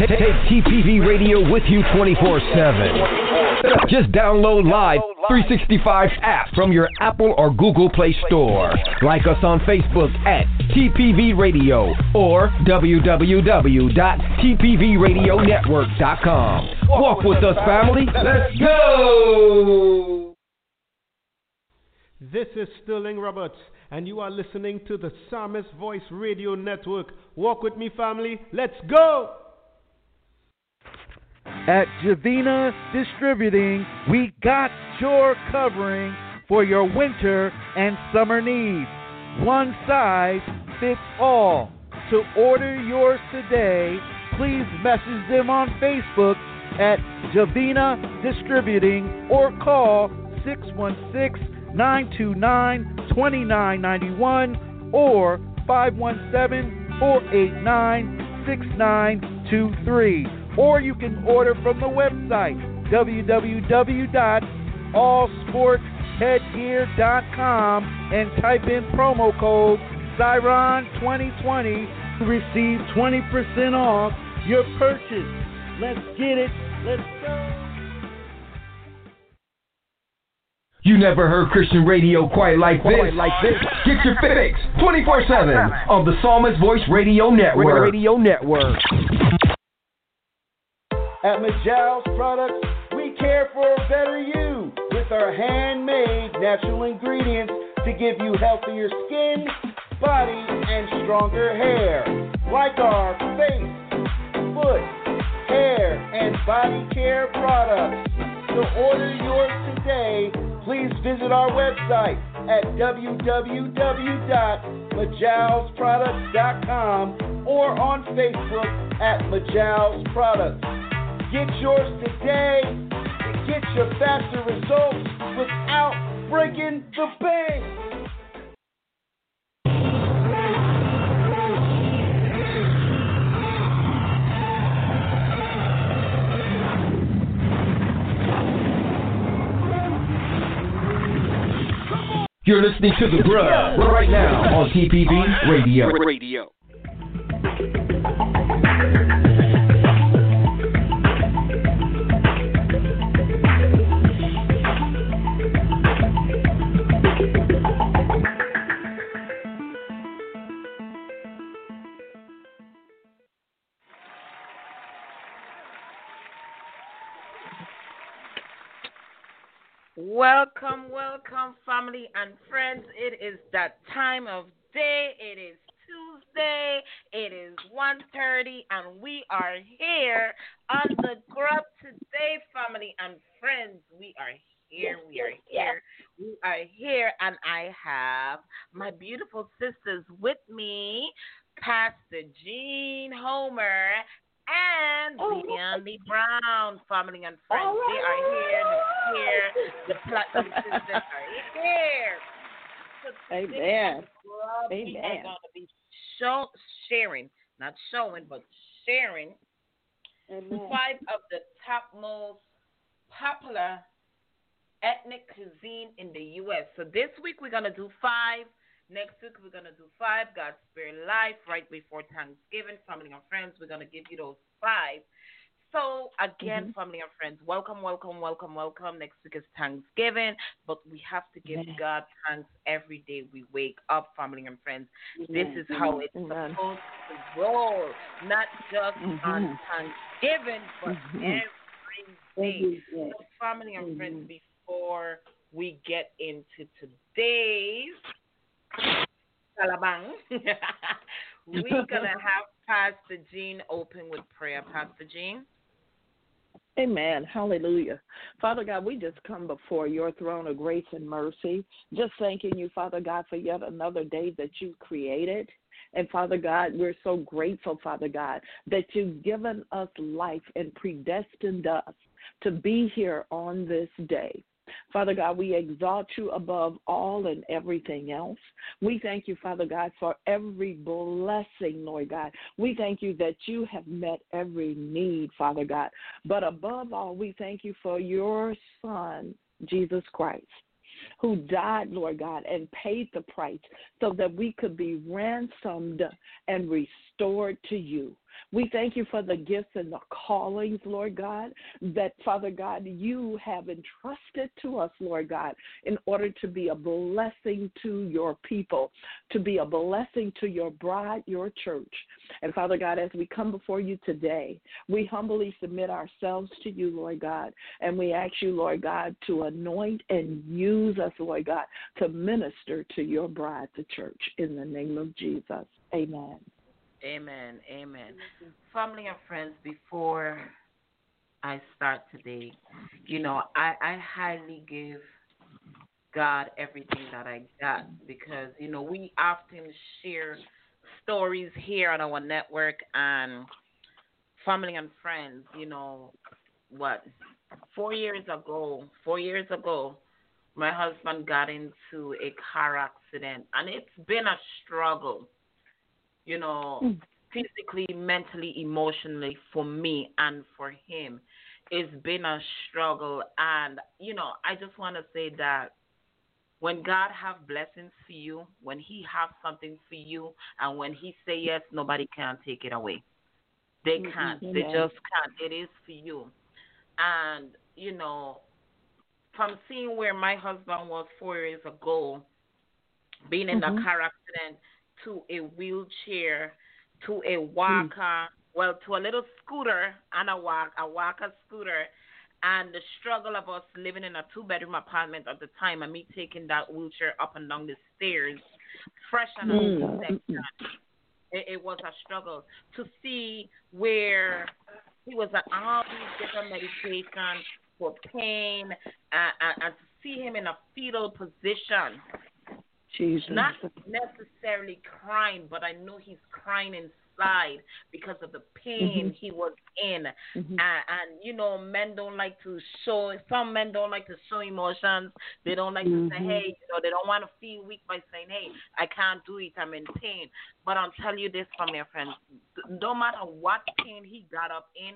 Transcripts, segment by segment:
Take TPV Radio with you 24 7. Just download Live 365 app from your Apple or Google Play Store. Like us on Facebook at TPV Radio or www.tpvradionetwork.com. Walk with us, family. Let's go! This is Sterling Roberts, and you are listening to the Psalmist Voice Radio Network. Walk with me, family. Let's go! At Javina Distributing, we got your covering for your winter and summer needs. One size fits all. To order yours today, please message them on Facebook at Javina Distributing or call 616 929 2991 or 517 489 6923 or you can order from the website www.allsportheadgear.com and type in promo code Siron2020 to receive 20% off your purchase. Let's get it. Let's go. You never heard Christian radio quite like this. Like this. Get your fix 24 7 on the Psalmist Voice Radio Network. Radio Network. At Majal's Products, we care for a better you with our handmade natural ingredients to give you healthier skin, body, and stronger hair. Like our face, foot, hair, and body care products. To order yours today, please visit our website at www.majalsproducts.com or on Facebook at Majal's Products. Get yours today and get your faster results without breaking the bank. You're listening to The Grub right now on TPV Radio. Radio. Welcome, welcome, family and friends. It is that time of day. It is Tuesday. It is 1.30 and we are here on the Grub today, family and friends. We are here. We are here. We are here, and I have my beautiful sisters with me, Pastor Jean Homer and Oh, Leonie Brown, family and friends. All They are here. They're here. The platinum sisters are here. So today Amen. We are going to be show, sharing, not showing, but sharing Amen. five of the top most popular ethnic cuisine in the U.S. So this week we're gonna do five. Next week we're gonna do five. God's Spirit Life right before Thanksgiving. Family and friends, we're gonna give you those five. So again, family and friends, welcome, welcome, welcome, welcome. Next week is Thanksgiving, but we have to give. God thanks every day we wake up, family and friends. This is how it's Amen. supposed to roll, not just on Mhm. Thanksgiving, but Mhm. every day. So, family and friends, before we get into today's Salabang, we're gonna have Pastor Jean open with prayer. Pastor Jean. Amen. Hallelujah. Father God, we just come before your throne of grace and mercy, just thanking you, Father God, for yet another day that you created. And Father God, we're so grateful, Father God, that you've given us life and predestined us to be here on this day. Father God, we exalt you above all and everything else. We thank you, Father God, for every blessing, Lord God. We thank you that you have met every need, Father God. But above all, we thank you for your Son, Jesus Christ who died, Lord God, and paid the price so that we could be ransomed and restored to you. We thank you for the gifts and the callings, Lord God, that, Father God, you have entrusted to us, Lord God, in order to be a blessing to your people, to be a blessing to your bride, your church. And, Father God, as we come before you today, we humbly submit ourselves to you, Lord God, and we ask you, Lord God, to anoint and use us, Lord God, to minister to your bride, the church, in the name of Jesus. Amen. Amen. Amen. Family and friends, before I start today, you know, I, I highly give God everything that I got because, you know, we often share stories here on our network and family and friends, you know, what, four years ago, four years ago, my husband got into a car accident and it's been a struggle you know, mm. physically, mentally, emotionally for me and for him. It's been a struggle and you know, I just want to say that when God have blessings for you, when he have something for you and when he say yes, nobody can take it away. They can't. Mm-hmm. They just can't. It is for you. And, you know, from seeing where my husband was four years ago, being in mm-hmm. the car accident, to a wheelchair to a walker, mm. well, to a little scooter and a walk, a walker scooter, and the struggle of us living in a two bedroom apartment at the time, and me taking that wheelchair up and down the stairs, fresh and mm. it, it was a struggle to see where he was on all these different medications for pain, uh, and, and to see him in a fetal position Jesus. Not necessarily crying, but I know he's crying inside because of the pain mm-hmm. he was in. Mm-hmm. And, and, you know, men don't like to show. Some men don't like to show emotions. They don't like mm-hmm. to say, mm-hmm. hey, you know, they don't want to feel weak by saying, hey, I can't do it. I'm in pain. But I'll tell you this from your friends: no matter what pain he got up in,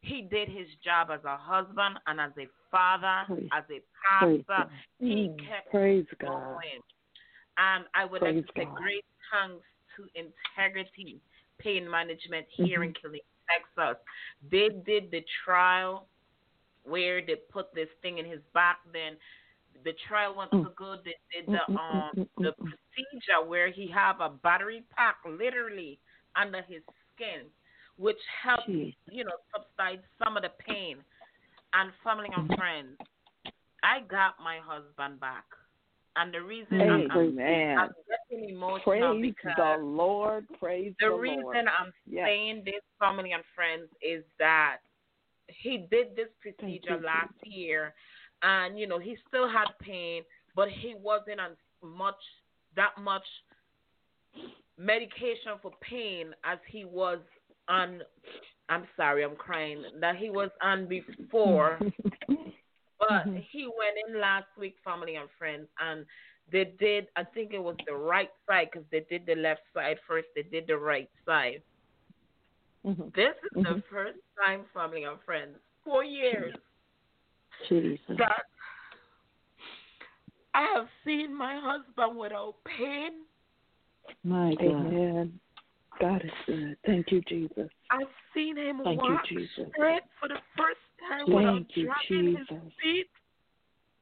he did his job as a husband and as a father, praise, as a pastor. He mm, kept praise going. God. And I would Praise like to say great thanks to Integrity Pain Management here mm-hmm. in Killeen, Texas. They did the trial where they put this thing in his back. Then the trial went so mm. good. They did the um the procedure where he have a battery pack literally under his skin, which helped you know subside some of the pain. And family and mm-hmm. friends, I got my husband back. And the reason I'm, I'm, I'm, getting emotional praise because the Lord, praise the, the reason Lord. I'm yes. saying this, family and friends, is that he did this procedure last year, and you know he still had pain, but he wasn't on much that much medication for pain as he was on. I'm sorry, I'm crying. That he was on before. But mm-hmm. he went in last week, family and friends, and they did. I think it was the right side because they did the left side first. They did the right side. Mm-hmm. This is mm-hmm. the first time, family and friends, four years Jesus. that I have seen my husband without pain. My God. Amen. God is good. Thank you, Jesus. I've seen him Thank walk you, Jesus. straight for the first time Thank you, Jesus.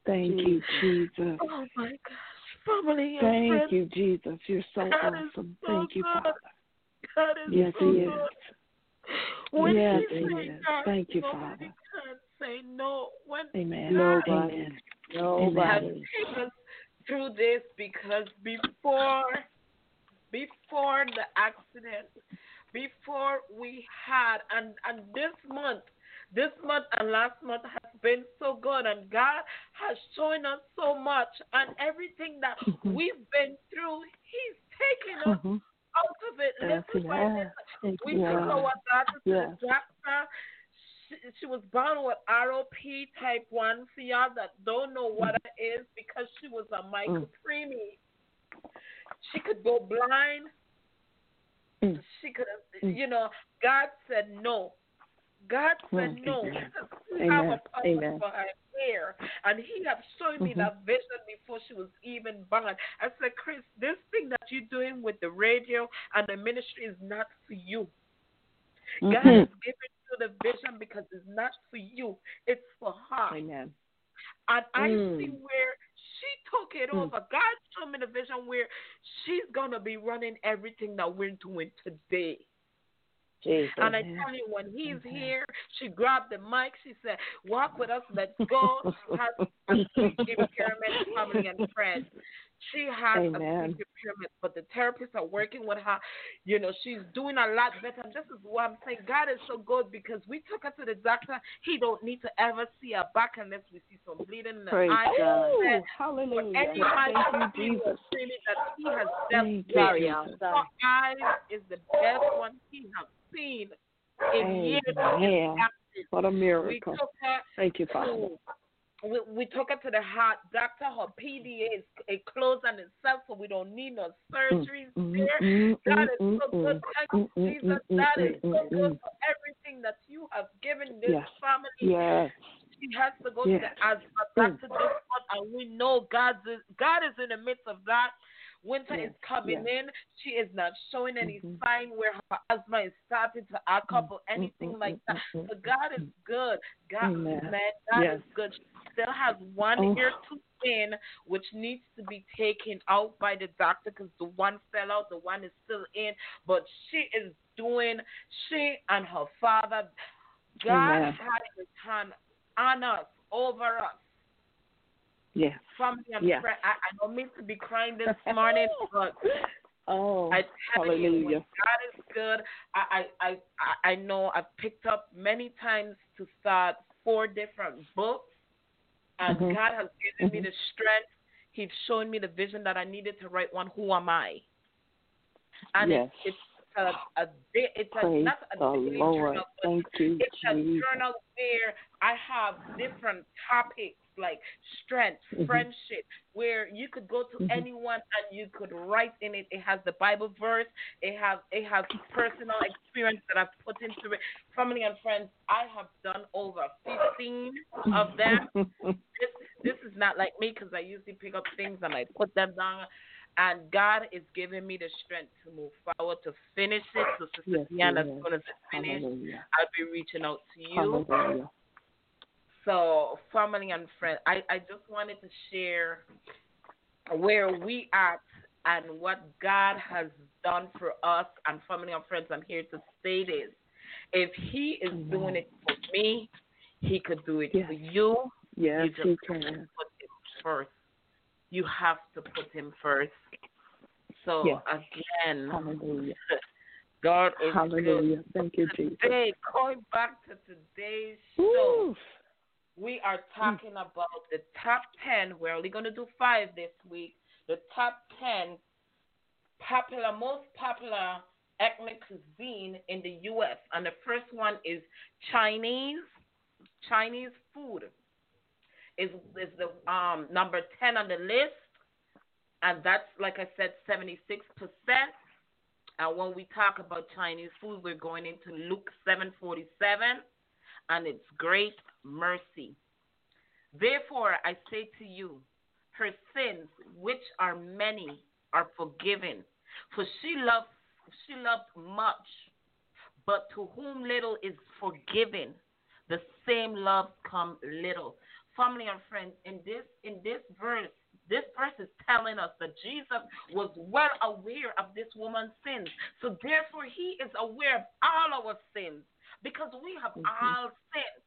Thank you, Jesus. Oh my gosh, family Thank friends. you, Jesus. You're so God awesome. So Thank you, good. Father. God is yes, so He good. is. When yes, He, He says is. God, Thank you, Father. Can say no. When Amen. Nobody. Amen. Nobody. Has through this because before, before the accident, before we had, and and this month this month and last month has been so good, and God has shown us so much, and everything that mm-hmm. we've been through, He's taken us mm-hmm. out of it. Listen, yeah. listen. We took our daughter to yeah. the doctor. She, she was born with ROP type 1. For y'all that don't know what it is, because she was a micropreemie, mm. she could go blind. Mm. She could have, mm. you know, God said no. God said no. Amen. Have a Amen. for her hair, and He have shown me mm-hmm. that vision before she was even born. I said, Chris, this thing that you're doing with the radio and the ministry is not for you. Mm-hmm. God has given you the vision because it's not for you; it's for her. Amen. And I mm. see where she took it mm. over. God showed me the vision where she's gonna be running everything that we're doing today. Jesus. And I tell you, when he's okay. here, she grabbed the mic. She said, "Walk with us. Let's go." She has a pyramid, family and friends. She has Amen. a pyramid, but the therapists are working with her. You know, she's doing a lot better. And this is what I'm saying. God is so good because we took her to the doctor. He don't need to ever see her back unless we see some bleeding in the Praise eye. God. Hallelujah. Any Thank you, Jesus. that he has dealt with. Her eyes is the best one he has seen in Amen. years. What a miracle. Thank you, Father. We, we took her to the heart doctor. Her PDA is it closed on itself, so we don't need no surgeries mm, mm there. Mm, mm God is mm, so mm, good. Thank you, Jesus. God is so good for everything that you have given this yes. family. Yes. She has to go yes. to the as a doctor this month, and we know God is God is in the midst of that. Winter yes, is coming yes. in. She is not showing any mm-hmm. sign where her asthma is starting to act up or anything mm-hmm. like that. Mm-hmm. But God is good. God, Amen. man, God yes. is good. She still has one oh. ear to in, which needs to be taken out by the doctor because the one fell out, the one is still in. But she is doing, she and her father, God Amen. had his hand on us, over us. Yes. Family and yes. friends. I, I don't mean to be crying this morning, but oh, I tell hallelujah. you, God is good. I, I, I, I know I've picked up many times to start four different books, and mm-hmm. God has given mm-hmm. me the strength. He's shown me the vision that I needed to write one. Who am I? And yes. it's, it's a, a it's a, not a daily Lord. journal, Thank you, it's Jesus. a journal where I have different topics like strength, mm-hmm. friendship, where you could go to mm-hmm. anyone and you could write in it. It has the Bible verse. It has it has personal experience that I've put into it. Family and friends, I have done over fifteen of them. this this is not like me because I usually pick up things and I put them down. And God is giving me the strength to move forward to finish it. So, Sister yes, as soon as it's finished, Hallelujah. I'll be reaching out to you. Hallelujah. So, family and friends, I, I just wanted to share where we at and what God has done for us and family and friends. I'm here to say this. If He is doing it for me, He could do it yes. for you. Yes, you He can. Put him first. You have to put Him first. So yes. again, Hallelujah. God is Hallelujah. good. Thank you, Jesus. Today, going back to today's show, we are talking about the top 10. We're only going to do five this week. The top 10 popular, most popular ethnic cuisine in the U.S. And the first one is Chinese. Chinese food is is the um, number 10 on the list. And that's, like I said, 76%. And when we talk about Chinese food, we're going into Luke 747 and its great mercy. Therefore, I say to you, her sins, which are many, are forgiven. For she loved, she loved much, but to whom little is forgiven, the same love come little. Family and friends, in this in this verse, this verse is telling us that Jesus was well aware of this woman's sins. So therefore, he is aware of all our sins because we have mm-hmm. all sinned.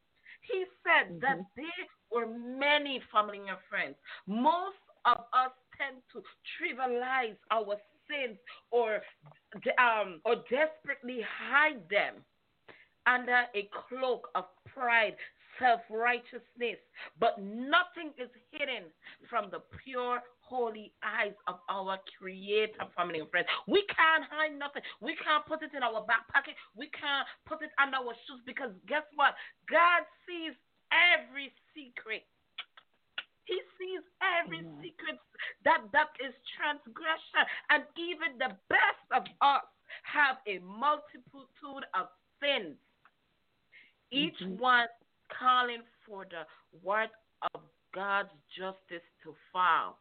He said mm-hmm. that there were many family and friends. Most of us tend to trivialize our sins or um, or desperately hide them under a cloak of pride, self righteousness. But nothing is hidden from the pure, holy eyes of our Creator, family and friends. We can't hide nothing. We can't put it in our back pocket. We can't put it under our shoes because guess what? God sees every secret. He sees every secret that that is transgression, and even the best of us have a multitude of sins. Each mm-hmm. one calling for the word of God's justice to fall.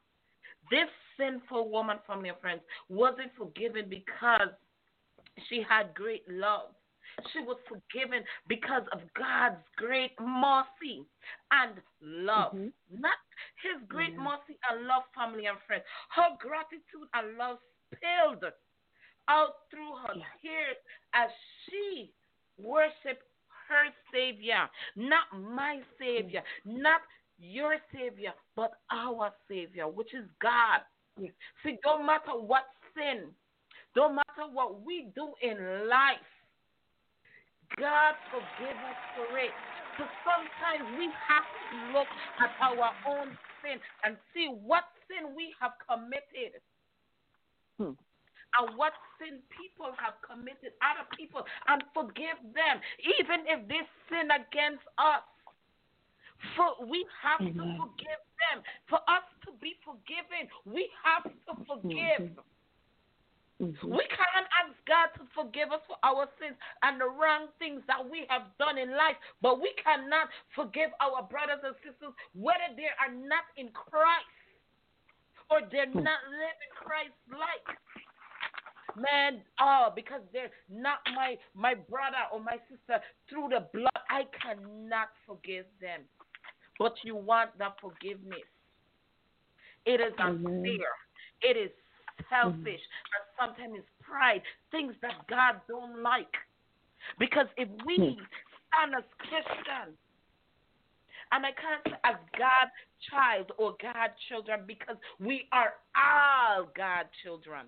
This sinful woman, family and friends, wasn't forgiven because she had great love. She was forgiven because of God's great mercy and love. Mm-hmm. Not his great mercy and love, family and friends. Her gratitude and love spilled out through her tears as she worshiped her Savior, not my Savior, not your Savior, but our Savior, which is God. Yes. See, don't matter what sin, don't matter what we do in life, God forgive us for it. So sometimes we have to look at our own sin and see what sin we have committed. Hmm and what sin people have committed, other people, and forgive them, even if they sin against us. For we have Amen. to forgive them. For us to be forgiven, we have to forgive. Mm-hmm. We can't ask God to forgive us for our sins and the wrong things that we have done in life, but we cannot forgive our brothers and sisters whether they are not in Christ or they're mm. not living Christ like man, oh, because they're not my my brother or my sister through the blood, I cannot forgive them. But you want that forgiveness. It is unfair. It is selfish, mm-hmm. and sometimes it's pride, things that God don't like. Because if we mm-hmm. stand as Christians, and I can't say as God child or God children because we are all God children.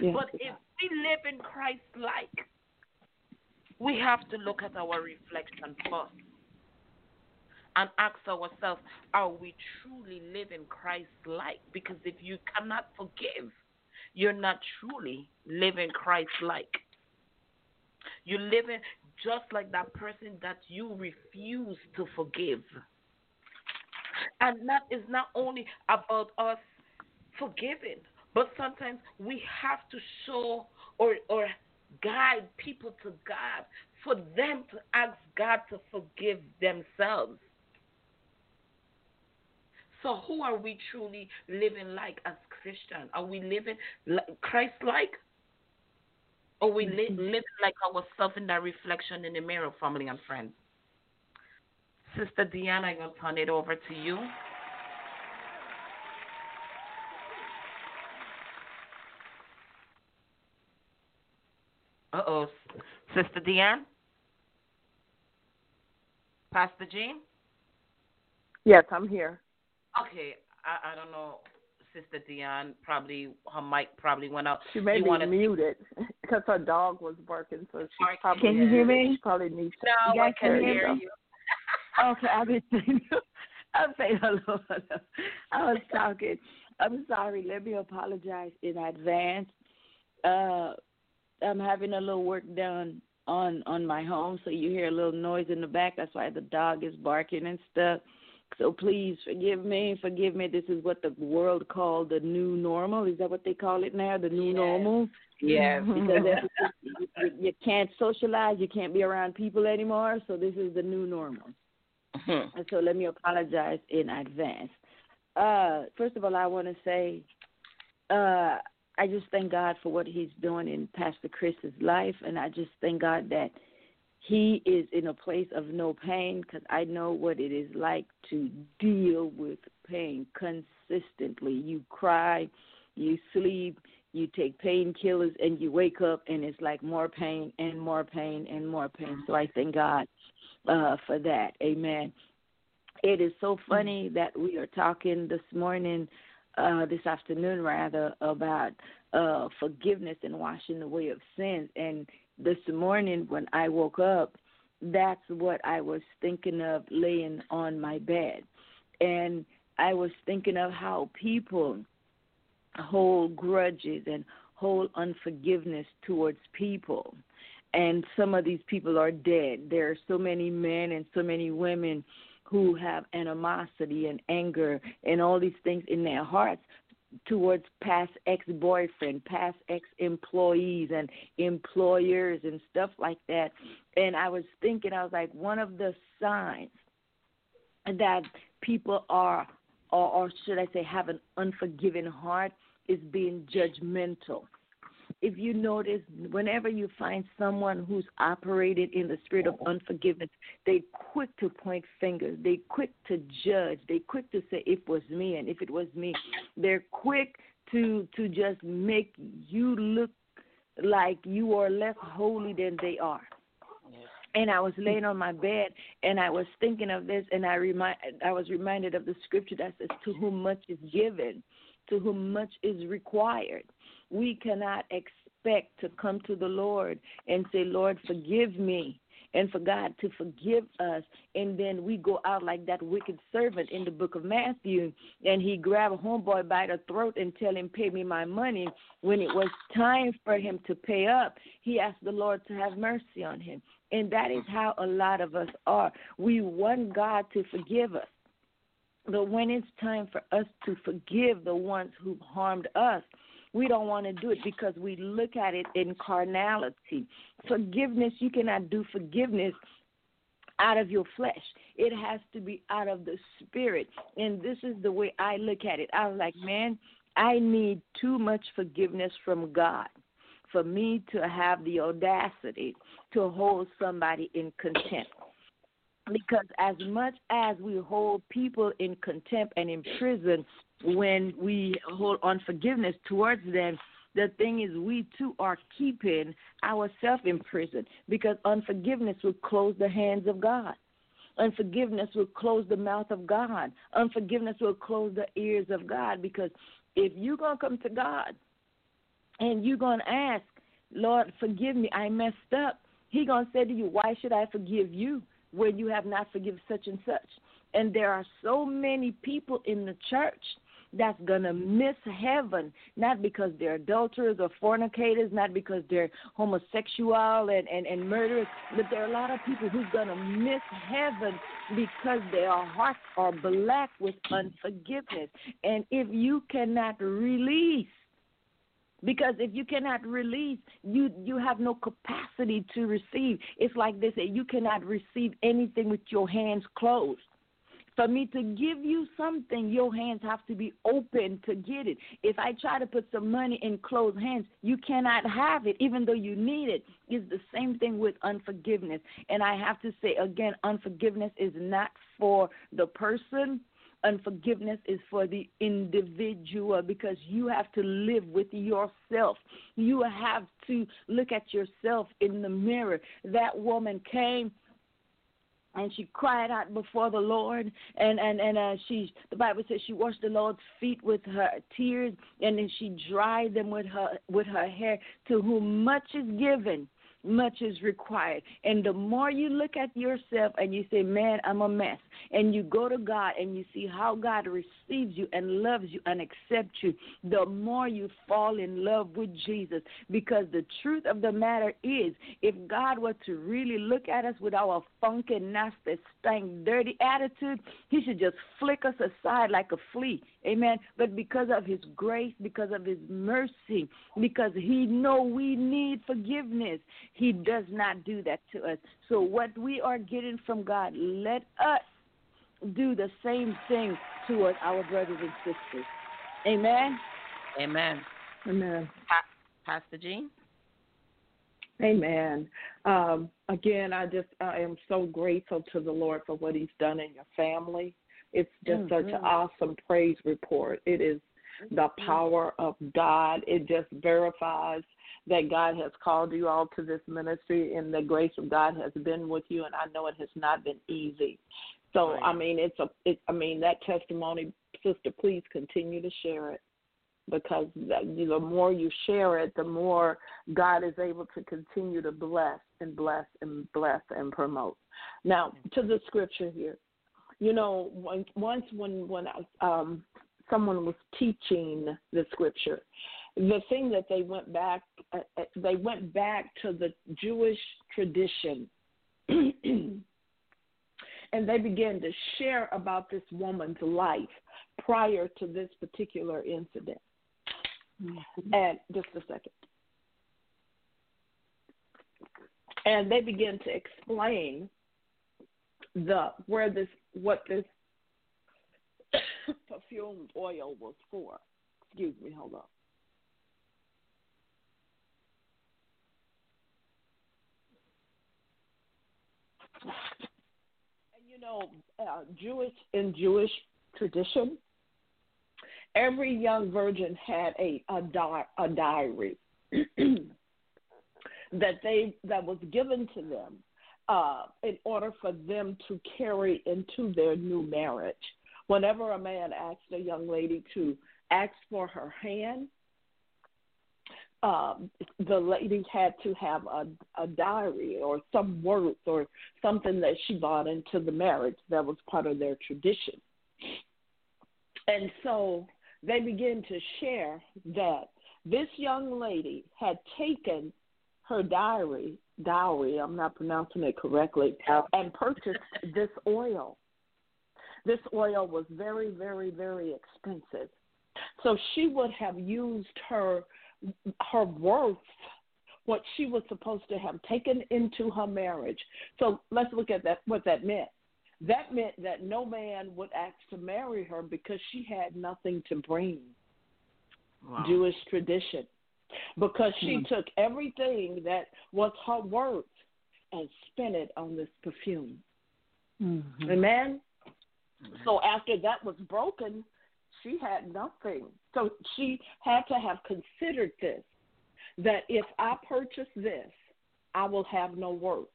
But if we live in Christ like, we have to look at our reflection first and ask ourselves, are we truly living Christ like? Because if you cannot forgive, you're not truly living Christ like. You're living just like that person that you refuse to forgive. And that is not only about us forgiving, but sometimes we have to show or or guide people to God for them to ask God to forgive themselves. So who are we truly living like as Christian? Are we living Christ like? Or we li- mm-hmm. living like ourselves in that reflection in the mirror, family and friends? Sister Deanna, I'm going to turn it over to you. Uh oh. Sister Deanne? Pastor Jean? Yes, I'm here. Okay. I, I don't know. Sister Deanne probably her mic probably went out. She may you be wanna... muted because her dog was barking, so she probably can you hear me? She probably needs. To... No, I can hear you. okay, I've been saying. I'm saying hello, hello. I was talking. I'm sorry. Let me apologize in advance. Uh, I'm having a little work done on on my home, so you hear a little noise in the back. That's why the dog is barking and stuff. So please forgive me, forgive me. This is what the world called the new normal. Is that what they call it now? The new yes. normal. Yes. because you, you can't socialize, you can't be around people anymore. So this is the new normal. Mm-hmm. And so let me apologize in advance. Uh, first of all, I want to say uh, I just thank God for what He's doing in Pastor Chris's life, and I just thank God that he is in a place of no pain because I know what it is like to deal with pain consistently. You cry, you sleep, you take painkillers, and you wake up, and it's like more pain and more pain and more pain. So I thank God uh, for that. Amen. It is so funny that we are talking this morning uh, this afternoon rather about uh, forgiveness and washing away of sins. And this morning when I woke up, that's what I was thinking of laying on my bed. And I was thinking of how people hold grudges and hold unforgiveness towards people. And some of these people are dead. There are so many men and so many women who have animosity and anger and all these things in their hearts towards past ex boyfriend, past ex employees and employers and stuff like that. And I was thinking, I was like, one of the signs that people are, or, or should I say, have an unforgiving heart is being judgmental if you notice, whenever you find someone who's operated in the spirit of unforgiveness, they quick to point fingers. They quick to judge. They quick to say it was me, and if it was me, they're quick to to just make you look like you are less holy than they are. And I was laying on my bed and I was thinking of this and I remind I was reminded of the scripture that says to whom much is given, to whom much is required we cannot expect to come to the Lord and say, Lord, forgive me. And for God to forgive us, and then we go out like that wicked servant in the book of Matthew, and he grab a homeboy by the throat and tell him, "Pay me my money." When it was time for him to pay up, he asked the Lord to have mercy on him, and that is how a lot of us are. We want God to forgive us, but when it's time for us to forgive the ones who harmed us, we don't want to do it because we look at it in carnality. Forgiveness, you cannot do forgiveness out of your flesh. It has to be out of the spirit. And this is the way I look at it. I was like, man, I need too much forgiveness from God for me to have the audacity to hold somebody in contempt. Because as much as we hold people in contempt and in prison, when we hold unforgiveness towards them, the thing is, we too are keeping ourselves in prison because unforgiveness will close the hands of God. Unforgiveness will close the mouth of God. Unforgiveness will close the ears of God because if you're going to come to God and you're going to ask, Lord, forgive me, I messed up, He going to say to you, Why should I forgive you when you have not forgiven such and such? And there are so many people in the church that's going to miss heaven, not because they're adulterers or fornicators, not because they're homosexual and, and, and murderers, but there are a lot of people who's going to miss heaven because their hearts are black with unforgiveness. And if you cannot release, because if you cannot release you you have no capacity to receive. It's like they say you cannot receive anything with your hands closed for me to give you something, your hands have to be open to get it. If I try to put some money in closed hands, you cannot have it, even though you need it. It's the same thing with unforgiveness. And I have to say again, unforgiveness is not for the person, unforgiveness is for the individual because you have to live with yourself. You have to look at yourself in the mirror. That woman came and she cried out before the Lord, and and and uh, she the Bible says she washed the Lord's feet with her tears, and then she dried them with her with her hair. To whom much is given, much is required. And the more you look at yourself and you say, Man, I'm a mess, and you go to God and you see how God receives you and loves you and accepts you, the more you fall in love with Jesus. Because the truth of the matter is, if God were to really look at us with our funky, nasty, stank, dirty attitude, He should just flick us aside like a flea. Amen. But because of His grace, because of His mercy, because He know we need forgiveness, he does not do that to us. So, what we are getting from God, let us do the same thing towards our brothers and sisters. Amen. Amen. Amen. Pastor Jean. Amen. Um, again, I just I am so grateful to the Lord for what He's done in your family. It's just mm-hmm. such an awesome praise report. It is the power of God. It just verifies that God has called you all to this ministry and the grace of God has been with you and I know it has not been easy. So right. I mean it's a it, I mean that testimony sister please continue to share it because the more you share it the more God is able to continue to bless and bless and bless and promote. Now to the scripture here. You know, once when when um, someone was teaching the scripture, the thing that they went back uh, uh they went back to the Jewish tradition. and they began to share about this woman's life prior to this particular incident. Mm-hmm. And just a second. And they began to explain the where this what this perfumed oil was for. Excuse me, hold on. And you know, uh, Jewish in Jewish tradition, every young virgin had a a, di- a diary that they that was given to them uh, in order for them to carry into their new marriage. Whenever a man asked a young lady to ask for her hand, um, the lady had to have a, a diary or some words or something that she brought into the marriage that was part of their tradition. And so they began to share that this young lady had taken her diary, dowry, I'm not pronouncing it correctly, and purchased this oil. This oil was very, very, very expensive. So she would have used her her worth, what she was supposed to have taken into her marriage. So let's look at that what that meant. That meant that no man would ask to marry her because she had nothing to bring. Wow. Jewish tradition because she mm-hmm. took everything that was her worth and spent it on this perfume. Mm-hmm. Amen. Mm-hmm. So after that was broken, she had nothing. So she had to have considered this that if I purchase this, I will have no worth.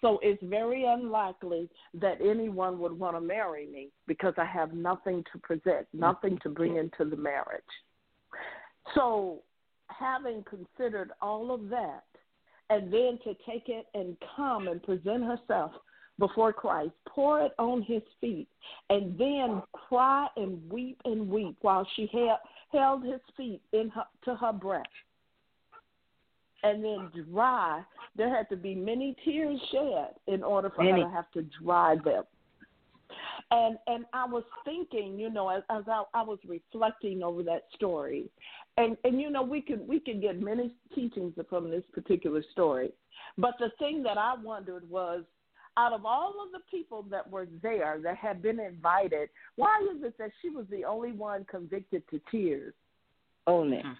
So it's very unlikely that anyone would want to marry me because I have nothing to present, nothing to bring into the marriage. So having considered all of that, and then to take it and come and present herself before Christ, pour it on his feet, and then cry and weep and weep while she held, held his feet in her, to her breast. And then dry. There had to be many tears shed in order for many. her to have to dry them. And and I was thinking, you know, as, as I, I was reflecting over that story, and and you know, we could we could get many teachings from this particular story, but the thing that I wondered was, out of all of the people that were there that had been invited, why is it that she was the only one convicted to tears? Only. Hmm.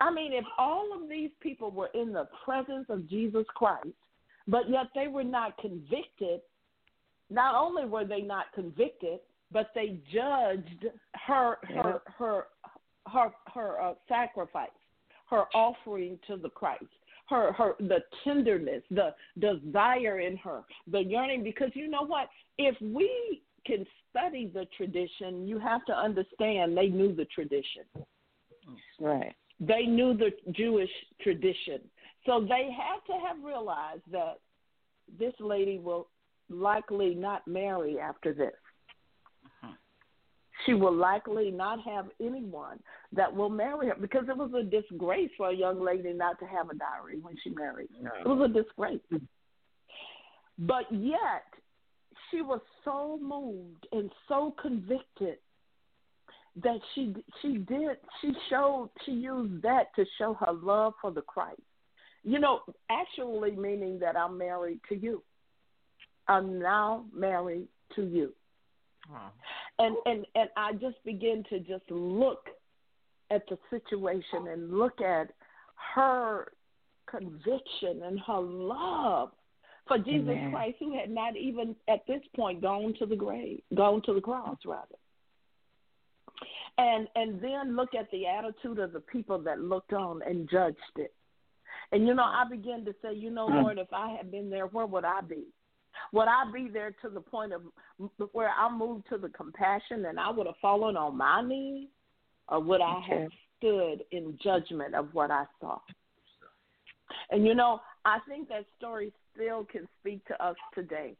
I mean, if all of these people were in the presence of Jesus Christ, but yet they were not convicted not only were they not convicted, but they judged her her her her her uh, sacrifice, her offering to the Christ, her her the tenderness, the desire in her, the yearning. Because you know what? If we can study the tradition, you have to understand they knew the tradition. Right. They knew the Jewish tradition. So they had to have realized that this lady will likely not marry after this. Uh-huh. She will likely not have anyone that will marry her because it was a disgrace for a young lady not to have a diary when she married. No. It was a disgrace. But yet, she was so moved and so convicted that she she did she showed she used that to show her love for the Christ. You know, actually meaning that I'm married to you. I'm now married to you. Wow. And and and I just begin to just look at the situation and look at her conviction and her love for Jesus Amen. Christ, who had not even at this point gone to the grave, gone to the cross, rather. And and then look at the attitude of the people that looked on and judged it. And you know, I began to say, you know, mm. Lord, if I had been there, where would I be? Would I be there to the point of where I moved to the compassion and I would have fallen on my knees, or would I have stood in judgment of what I saw? And you know, I think that story still can speak to us today.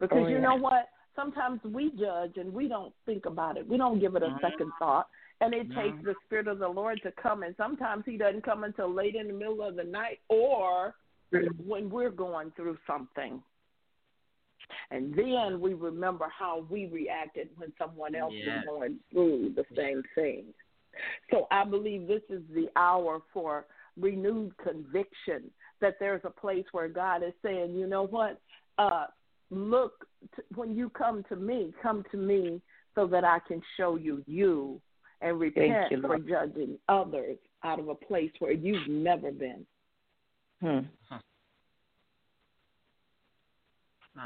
Because oh, yeah. you know what? sometimes we judge and we don't think about it. We don't give it a mm-hmm. second thought. And it takes mm-hmm. the Spirit of the Lord to come. And sometimes He doesn't come until late in the middle of the night or when we're going through something. And then we remember how we reacted when someone else yes. was going through the same thing. So I believe this is the hour for renewed conviction that there's a place where God is saying, you know what? Uh, look, to, when you come to me, come to me so that I can show you you and repent you, for judging others out of a place where you've never been. Hmm.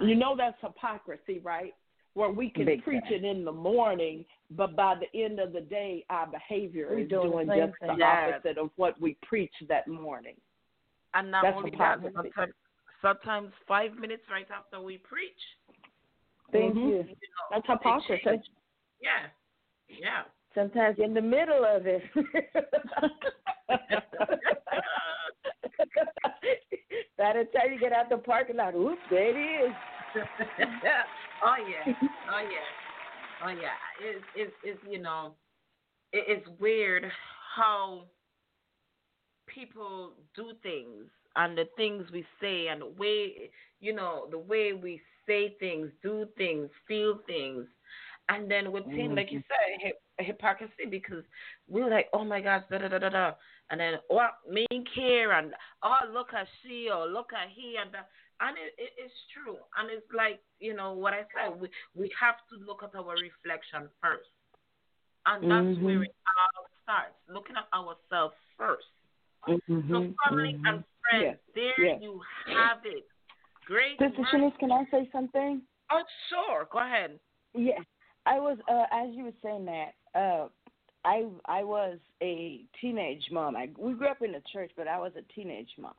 You know that's hypocrisy, right? Where we can Big preach time. it in the morning, but by the end of the day, our behavior We're is doing, doing just the opposite of what we preached that morning. And not that's only that, sometimes, sometimes five minutes right after we preach. Thank mm-hmm. you. you know, that's hypocrisy. Yeah, yeah. Sometimes in the middle of it. By the time you get out the parking lot, oops, there it is. oh yeah, oh yeah, oh yeah. It's it's it's you know, it, it's weird how people do things and the things we say and the way you know the way we say things, do things, feel things, and then with mm-hmm. like you mm-hmm. said, hypocrisy because we're like, oh my gosh, da da da da da, and then what oh, me care and oh look at she or look at he and that. And it, it, it's true, and it's like you know what I said. We we have to look at our reflection first, and that's mm-hmm. where it all starts. Looking at ourselves 1st mm-hmm. So family mm-hmm. and friends, there you have it. Great. Sister Shanice, can I say something? Oh sure, go ahead. Yeah, I was uh, as you were saying that. Uh, I I was a teenage mom. I we grew up in the church, but I was a teenage mom.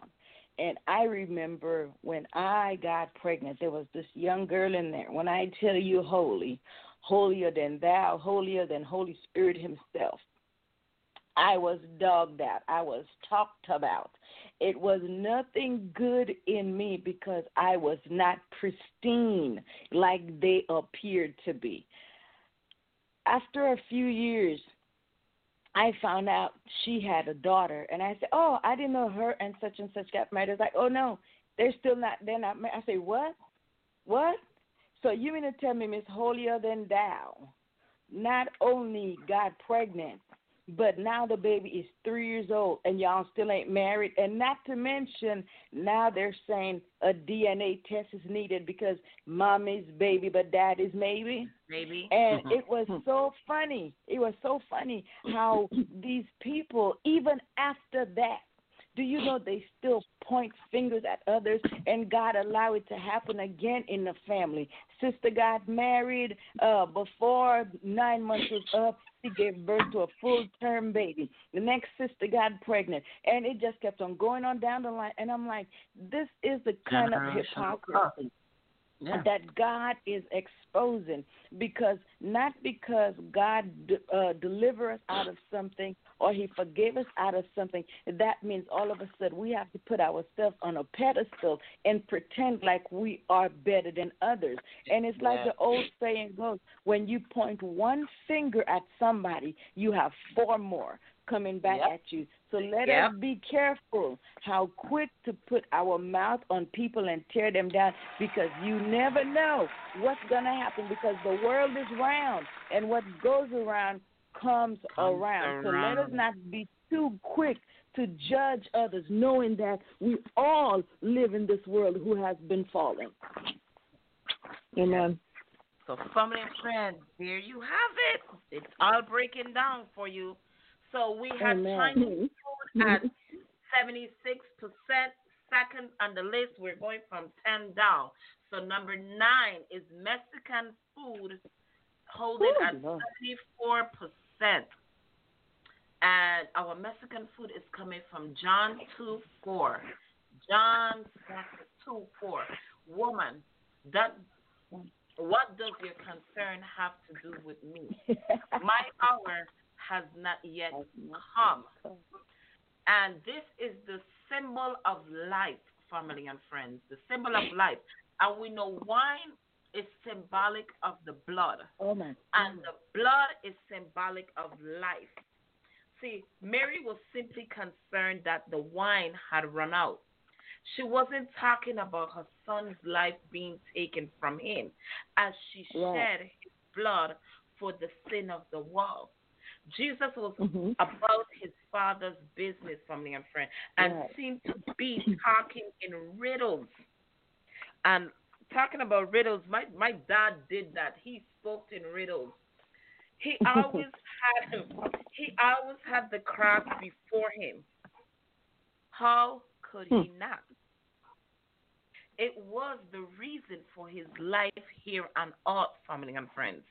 And I remember when I got pregnant, there was this young girl in there. When I tell you holy, holier than thou, holier than Holy Spirit Himself. I was dogged out. I was talked about. It was nothing good in me because I was not pristine like they appeared to be. After a few years, I found out she had a daughter, and I said, "Oh, I didn't know her and such and such got married." It's like, "Oh no, they're still not. They're not married." I say, "What? What? So you mean to tell me Miss Holier than Thou not only got pregnant, but now the baby is three years old and y'all still ain't married. And not to mention, now they're saying a DNA test is needed because mommy's baby, but daddy's maybe. Maybe. And mm-hmm. it was mm-hmm. so funny. It was so funny how these people, even after that, do you know they still point fingers at others and God allow it to happen again in the family? Sister got married uh, before nine months was up. She gave birth to a full term baby. The next sister got pregnant, and it just kept on going on down the line. And I'm like, this is the kind of hypocrisy yeah. that God is exposing because not because God uh, deliver us out of something or He forgave us out of something, that means all of a sudden we have to put ourselves on a pedestal and pretend like we are better than others. And it's like yeah. the old saying goes: when you point one finger at somebody, you have four more coming back yep. at you. So let yep. us be careful how quick to put our mouth on people and tear them down because you never know what's going to happen because the world is round and what goes around comes, comes around. around. So let us not be too quick to judge others knowing that we all live in this world who has been fallen. Amen. So, family and friends, there you have it. It's all breaking down for you so we have Amen. Mm-hmm. Chinese food at 76%. Second on the list, we're going from 10 down. So number nine is Mexican food, holding Ooh, at 74%. And our Mexican food is coming from John 2 4. John 2 4. Woman, that what does your concern have to do with me? My hour has not yet come. And this is the symbol of life, family and friends, the symbol of life. And we know wine is symbolic of the blood. Oh my. And the blood is symbolic of life. See, Mary was simply concerned that the wine had run out. She wasn't talking about her son's life being taken from him as she Right. shed his blood for the sin of the world. Jesus was Mm-hmm. about his father's business, family and friend, and Right. seemed to be talking in riddles. And talking about riddles, my my dad did that. He spoke in riddles. He always had he always had the cross before him. How could he hmm. not? It was the reason for his life here on earth, family and friends.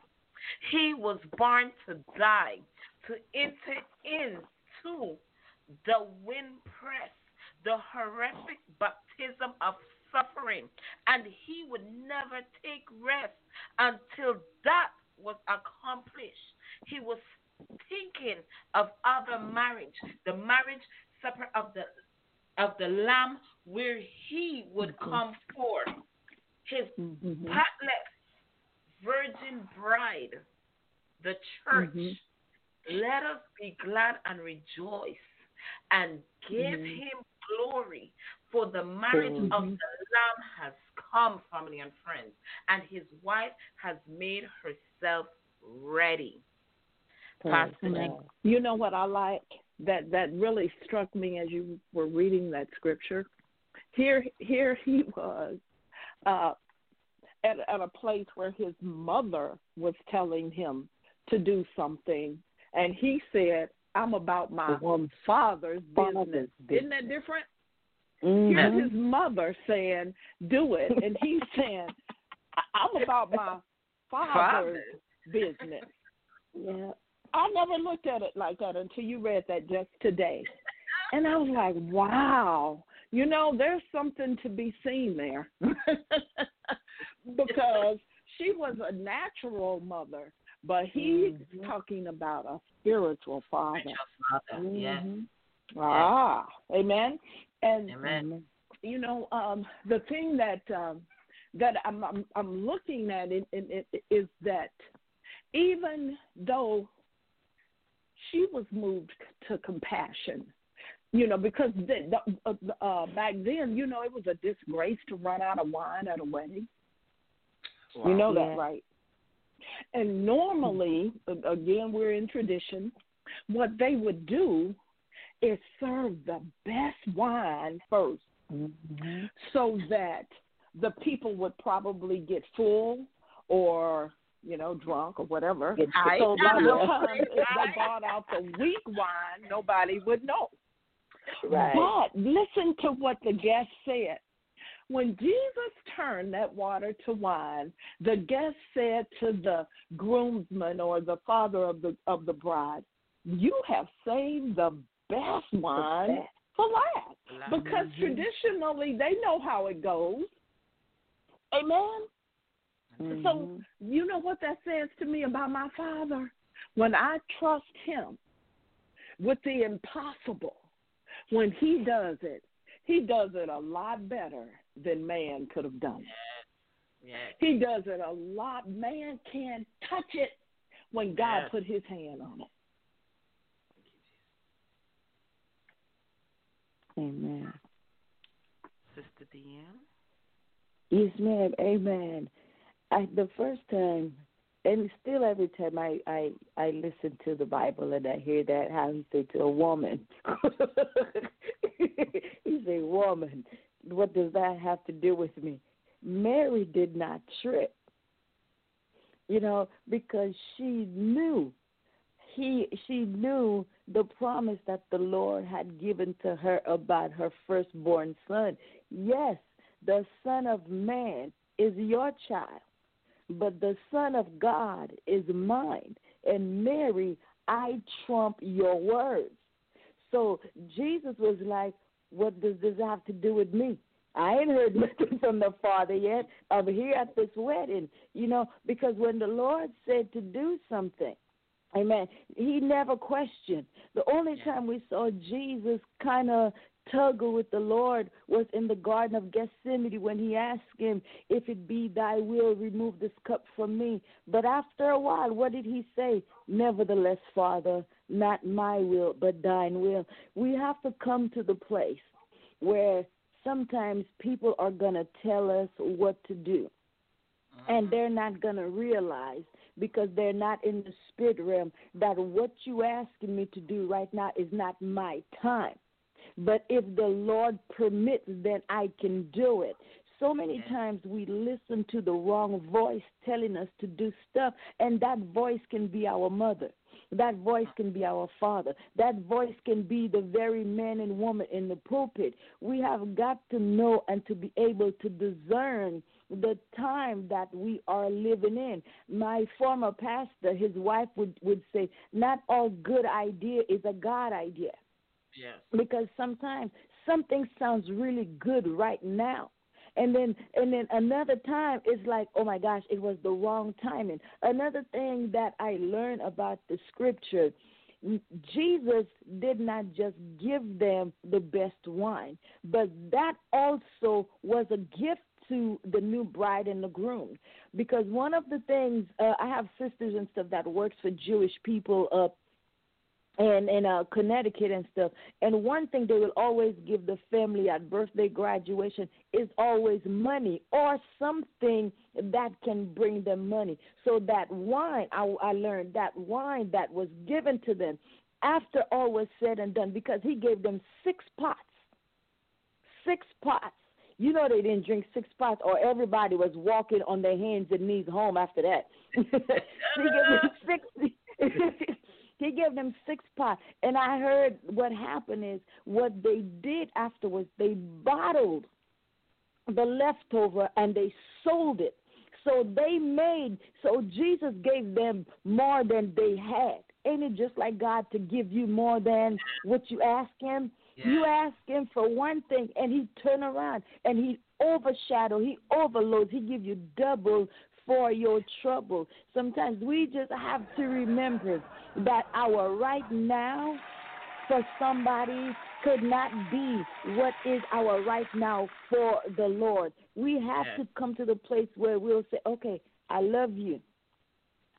He was born to die, to enter into the wine-press, the horrific baptism of suffering, and he would never take rest until that was accomplished. He was thinking of other marriage, the marriage supper of the of the Lamb, where he would come forth, his Mm-hmm. spotless virgin bride, the church. Mm-hmm. Let us be glad and rejoice and give Mhm. him glory, for the marriage of Mhm. the Lamb has come, family and friends, and his wife has made herself ready. Pastor Nick. You know what I like that that really struck me as you were reading that scripture. Here, here he was uh, at at a place where his mother was telling him to do something, and he said, "I'm about my father's business." Isn't that different? Mm-hmm. Here's his mother saying, "Do it," and he's saying, "I- "I'm about my father's business." Yeah. I never looked at it like that until you read that just today. And I was like, wow, you know, there's something to be seen there. because she was a natural mother, but he's talking about a spiritual father. Yeah. Mhm. Ah, amen. And Amen. you know, um, the thing that um, that I'm, I'm I'm looking at it, it, it is that even though she was moved to compassion, you know, because the, the, uh, uh, back then, you know, it was a disgrace to run out of wine at a wedding. You know that, right? And normally, again, we're in tradition. What they would do is serve the best wine 1st Mm-hmm. so that the people would probably get full or you know drunk or whatever. Get so by the time if they brought out the weak wine, nobody would know. Right. But listen to what the guest said. When Jesus turned that water to wine, the guest said to the groomsman or the father of the of the bride, "You have saved the best wine for last." Because traditionally they know how it goes. Amen. So you know what that says to me about my father? When I trust him with the impossible, when he does it, he does it a lot better than man could have done it. Yeah. He does it a lot. Man can't touch it when God Yes. put his hand on it. Amen. Sister Deanne. Yes, ma'am. Amen. I, the first time, and still every time I, I I listen to the Bible and I hear that how he say to a woman, he say, "Woman, what does that have to do with me?" Mary did not trip, you know, because she knew he she knew the promise that the Lord had given to her about her firstborn son. Yes, the Son of Man is your child, but the Son of God is mine. And Mary, I trump your words. So Jesus was like, What does this have to do with me? I ain't heard nothing from the Father yet. I'm here at this wedding, you know, because when the Lord said to do something, Amen. He never questioned. The only time we saw Jesus kind of struggle with the Lord was in the Garden of Gethsemane when he asked him, If it be thy will, remove this cup from me. But after a while, what did he say? Nevertheless, Father, not my will, but thine will. We have to come to the place where sometimes people are going to tell us what to do. And they're not going to realize because they're not in the spirit realm that what you asking me to do right now is not my time. But if the Lord permits, then I can do it. So many times we listen to the wrong voice telling us to do stuff, and that voice can be our mother. That voice can be our father. That voice can be the very man and woman in the pulpit. We have got to know and to be able to discern the time that we are living in. My former pastor, his wife would, would say, Not all good idea is a God idea. Yes. Because sometimes something sounds really good right now. And then and then another time it's like, oh my gosh, it was the wrong timing. Another thing that I learned about the scripture, Jesus did not just give them the best wine, but that also was a gift to the new bride and the groom because one of the things uh, I have sisters and stuff that works for Jewish people up and in uh, Connecticut and stuff. And one thing they will always give the family at birthday graduation is always money or something that can bring them money. So that wine, I, I learned that wine that was given to them after all was said and done, because he gave them six pots, six pots. You know they didn't drink six pots, or everybody was walking on their hands and knees home after that. he gave them six. He gave them six pots. And I heard what happened is what they did afterwards, they bottled the leftover and they sold it. So they made, so Jesus gave them more than they had. Ain't it just like God to give you more than what you ask Him? You ask Him for one thing and He turn around and He overshadow, He overloads, He give you double for your trouble. Sometimes we just have to remember that our right now for somebody could not be what is our right now for the Lord. We have to come to the place where we'll say, okay, I love you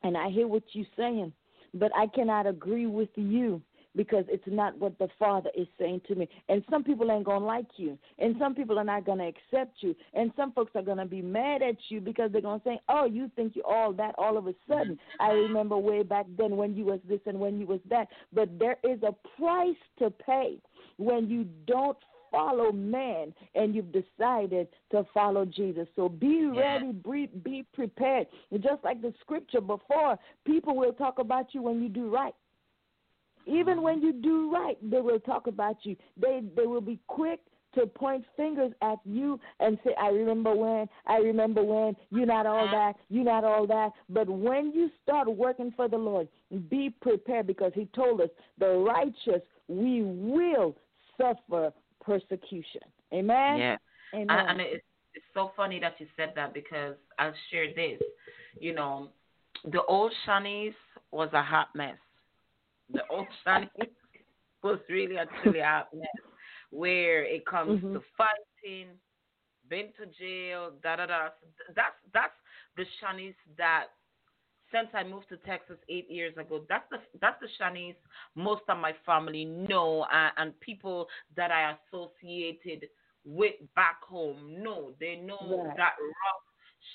and I hear what you're saying, but I cannot agree with you because it's not what the Father is saying to me. And some people ain't going to like you. And some people are not going to accept you. And some folks are going to be mad at you because they're going to say, oh, you think you're all that all of a sudden. I remember way back then when you was this and when you was that. But there is a price to pay when you don't follow man and you've decided to follow Jesus. So be ready, be, be prepared. Just like the scripture before, people will talk about you when you do right. Even when mm-hmm. you do right, they will talk about you. They they will be quick to point fingers at you and say, I remember when, I remember when, you're not all uh-huh. that, you're not all that. But when you start working for the Lord, be prepared because He told us, the righteous, we will suffer persecution. Amen? Yeah. Amen. And, it's, it's so funny that you said that because I'll share this. You know, the old Shanice was a hot mess the old Shani was really actually mess where it comes mm-hmm. to fighting, been to jail, da da da. That's that's the Shanice that since I moved to Texas eight years ago, that's the that's the Shanice most of my family know uh, and people that I associated with back home know. They know right. that rough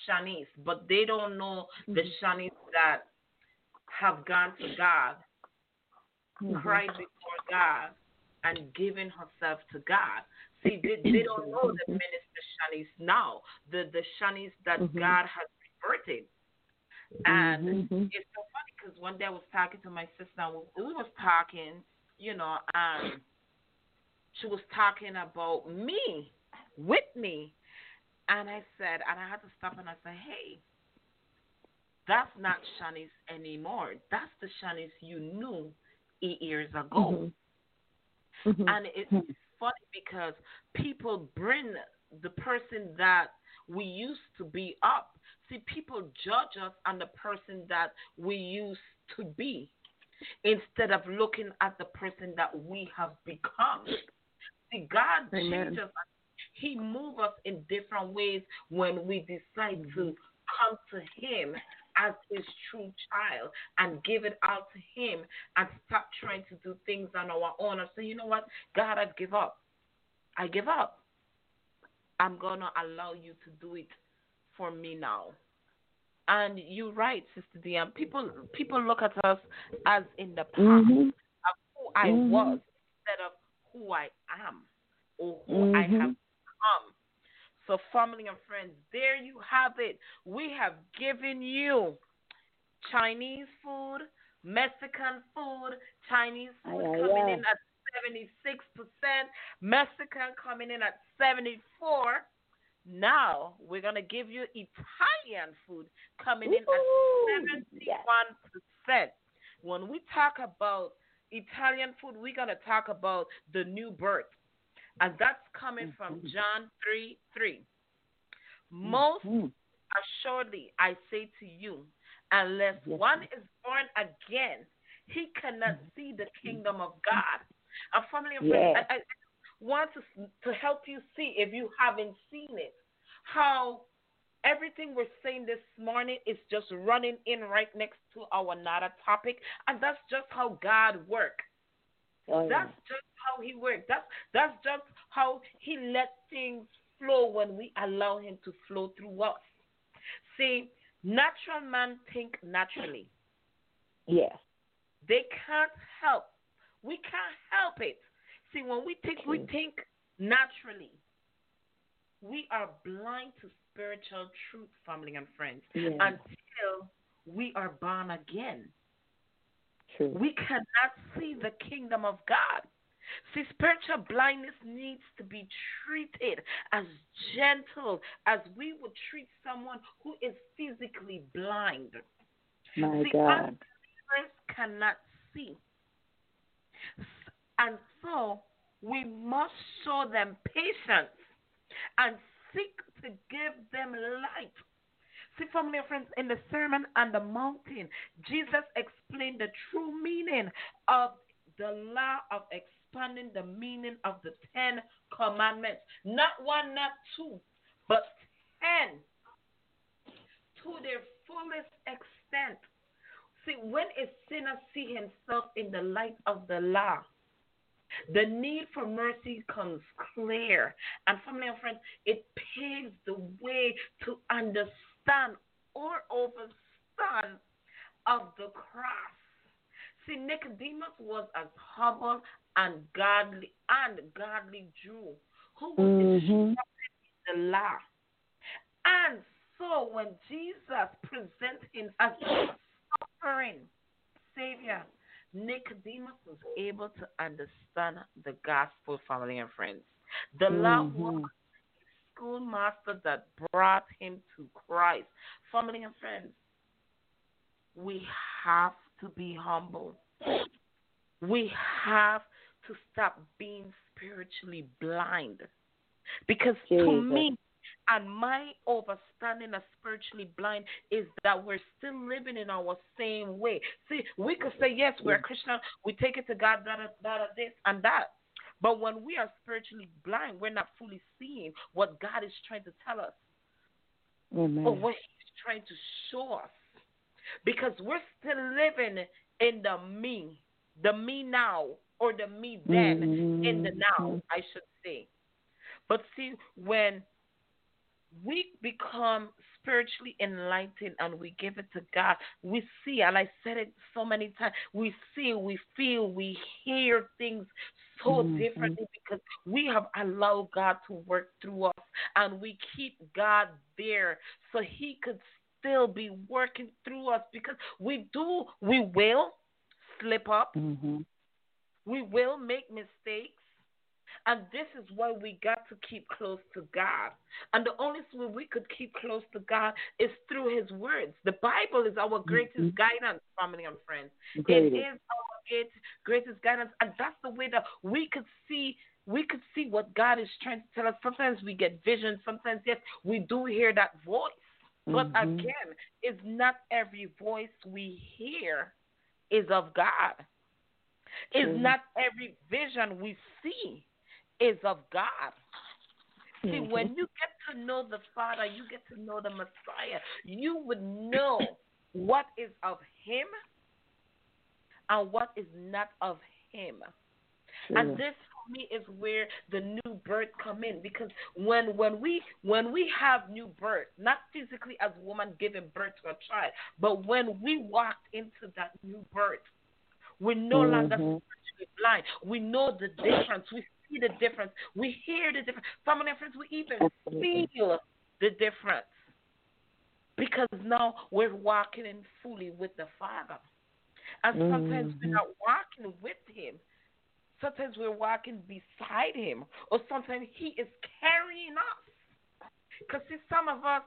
Shanice, but they don't know mm-hmm. the Shanice that have gone to God mm-hmm. cried before God and given herself to God. See, they, they don't know the minister Shanice now, the the Shanice that mm-hmm. God has converted. And mm-hmm. it's so funny because one day I was talking to my sister, we, we was talking, you know, and she was talking about me, with me. And I said, and I had to stop and I said, hey, that's not Shanice anymore. That's the Shanice you knew eight years ago. Mm-hmm. Mm-hmm. And it's funny because people bring the person that we used to be up. See, people judge us on the person that we used to be instead of looking at the person that we have become. See, God Amen. changes us. He moves us in different ways when we decide Mm-hmm. to come to Him as His true child and give it out to Him and stop trying to do things on our own and say, you know what, God, I give up. I give up. I'm gonna allow you to do it for me now. And you're right, Sister Diane. People people look at us as in the past Mhm. of who I Mhm. was instead of who I am or who I have become. So, family and friends, there you have it. We have given you Chinese food, Mexican food, Chinese food aye, coming aye. in at 76%, Mexican coming in at 74 Now we're gonna give you Italian food coming in at seventy-one percent. When we talk about Italian food, we're gonna talk about the new birth, and that's coming mm-hmm. from John three three. Mm-hmm. Most assuredly, I say to you, unless one is born again, he cannot mm-hmm. see the kingdom of God. A family of friends, I, I want to to help you see if you haven't seen it, how everything we're saying this morning is just running in right next to our nada topic, and that's just how God works. Oh, yeah. That's just how He works. That's that's just how He lets things flow when we allow Him to flow through us. See, natural man think naturally. Yes. They can't help. We can't help it. See, when we think, we think naturally. We are blind to spiritual truth, family and friends, Yes. until we are born again. True. We cannot see the kingdom of God. See, spiritual blindness needs to be treated as gentle as we would treat someone who is physically blind. My see, God. unbelievers cannot see. And so we must show them patience and seek to give them light. See, family and friends, in the Sermon on the Mountain, Jesus explained the true meaning of the law of expanding the meaning of the Ten Commandments. Not one, not two, but ten to their fullest extent. See, when a sinner sees himself in the light of the law, the need for mercy comes clear. And family and friends, it paves the way to understand or overstand of the cross. See, Nicodemus was as humble and godly and godly Jew who was Mhm. in the law. And so when Jesus presents him as a suffering Savior, Nicodemus was able to understand the gospel, family and friends. The law was a schoolmaster that brought him to Christ. Family and friends, we have to be humble. We have to stop being spiritually blind. Because to Jesus. me, and my understanding of spiritually blind is that we're still living in our same way. See, we could say, yes, we're Christian, we take it to God, da, da, this and that. But when we are spiritually blind, we're not fully seeing what God is trying to tell us Amen. or what He's trying to show us. Because we're still living in the me, the me now, or the me then, in the now, Mhm. I should say. But see, when we become spiritually enlightened and we give it to God, we see, and I said it so many times, we see, we feel, we hear things so Mhm. differently because we have allowed God to work through us and we keep God there so He could still be working through us because we do, we will slip up, Mhm. we will make mistakes. And this is why we got to keep close to God. And the only way we could keep close to God is through His words. The Bible is our greatest guidance, family and friends. It is our great- greatest guidance, and that's the way that we could see. We could see what God is trying to tell us. Sometimes we get visions. Sometimes, yes, we do hear that voice. But Mhm. again, it's not every voice we hear is of God. It's True. not every vision we see is of God. See, mm-hmm. when you get to know the Father, you get to know the Messiah, you would know what is of Him and what is not of Him. Sure. And this for me is where the new birth come in because when when we when we have new birth, not physically as woman giving birth to a child, but when we walked into that new birth, we're no mm-hmm. longer blind. We know the difference. We see the difference. We hear the difference. Some of the friends, we even feel the difference. Because now we're walking in fully with the Father. And sometimes mm-hmm. we're not walking with Him. Sometimes we're walking beside Him. Or sometimes He is carrying us. Because, see, some of us,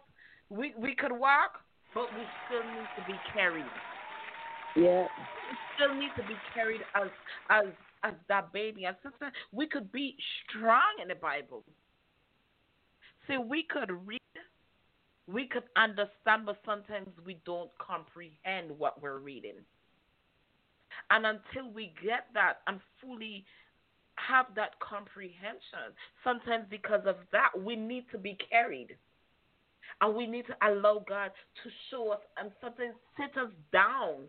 we, we could walk, but we still need to be carried. Yeah. We still need to be carried as as as that baby. And sister, we could be strong in the Bible. See, we could read, we could understand, but sometimes we don't comprehend what we're reading. And until we get that and fully have that comprehension, sometimes because of that, we need to be carried. And we need to allow God to show us and sometimes sit us down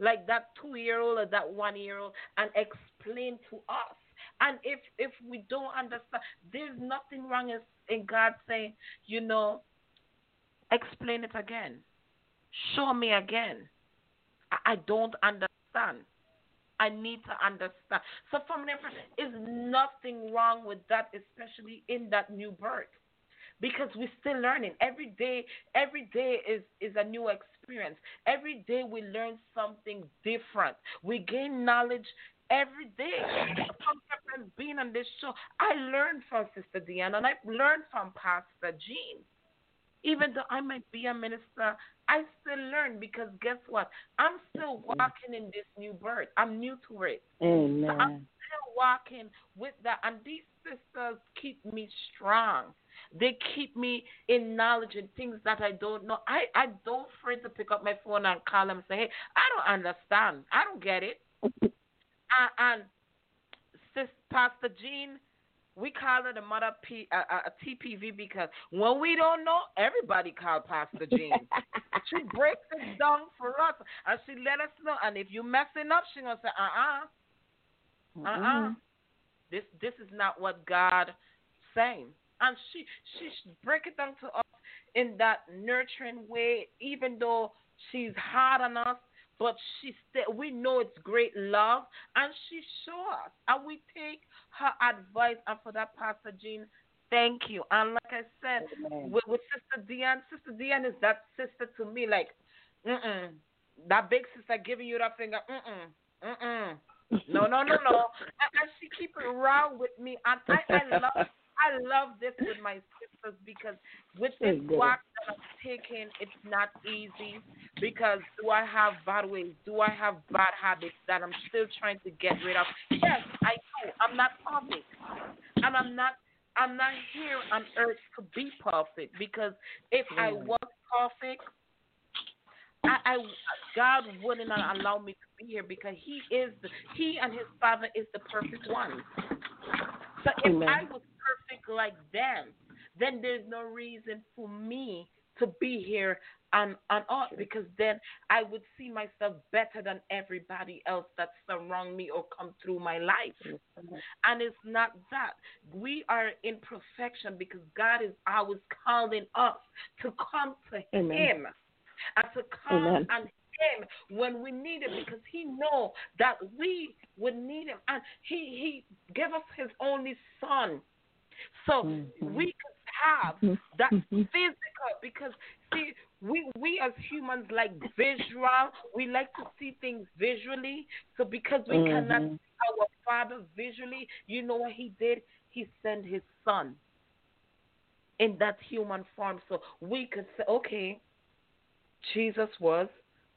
like that two year old or that one year old and explain to us. And if if we don't understand, there's nothing wrong in God saying, you know, explain it again, show me again. I, I don't understand. I need to understand. So, from there, is nothing wrong with that, especially in that new birth, because we're still learning every day. Every day is is a new experience. Every day we learn something different. We gain knowledge every day. From being on this show, I learned from Sister Deanna and I learned from Pastor Jean. Even though I might be a minister, I still learn because guess what? I'm still walking in this new birth. I'm new to it. Amen. So I'm still walking with that. And these sisters keep me strong. They keep me in knowledge and things that I don't know. I, I don't afraid to pick up my phone and call them and say, hey, I don't understand. I don't get it. And, and sis, Pastor Jean, we call her the mother P, uh, uh, TPV because when we don't know, everybody call Pastor Jean. she breaks it down for us and she let us know. And if you messing up, she gonna say, uh uh-uh. uh, uh-uh. This this is not what God saying and she she break it down to us in that nurturing way, even though she's hard on us. But she still, we know it's great love, and she show us, and we take her advice. And for that, Pastor Jean, thank you. And like I said, with, with Sister Diane, Sister Diane is that sister to me. Like, mm mm, that big sister giving you that finger. Mm mm, mm mm. No, no, no, no. and, and she keep it around with me, and I, I love I love this with my sisters because with this walk I'm taking, it's not easy because do I have bad ways? Do I have bad habits that I'm still trying to get rid of? Yes, I do. I'm not perfect, and I'm not. I'm not here on earth to be perfect because if I mm. was perfect, I, I God wouldn't allow me to be here because He is the, He and His Father is the perfect one. So if Amen. I was perfect like them, then there's no reason for me to be here on on earth because then I would see myself better than everybody else that surround me or come through my life. And it's not that. We are in perfection because God is always calling us to come to Amen. Him and to come Amen. and him when we need him because he know that we would need him and he he gave us his only son so mm-hmm. we have that physical because see we we as humans like visual we like to see things visually. So because we mm-hmm. cannot see our father visually you know what he did? He sent his son in that human form. So we could say okay jesus was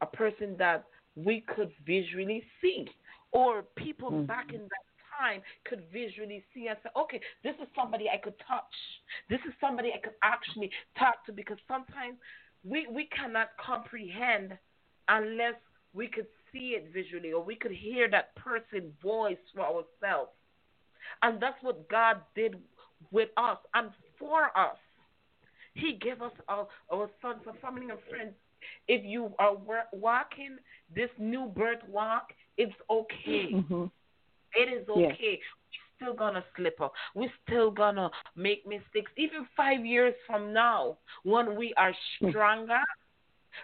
a person that we could visually see, or people mm-hmm. back in that time could visually see and say, okay, this is somebody I could touch. This is somebody I could actually talk to because sometimes we, we cannot comprehend unless we could see it visually or we could hear that person's voice for ourselves. And that's what God did with us and for us. He gave us our, our sons and family and friends. If you are walking this new birth walk, it's okay. Mm-hmm. It is okay. Yes. We're still gonna slip up. We're still gonna make mistakes. Even five years from now, when we are hmm. stronger,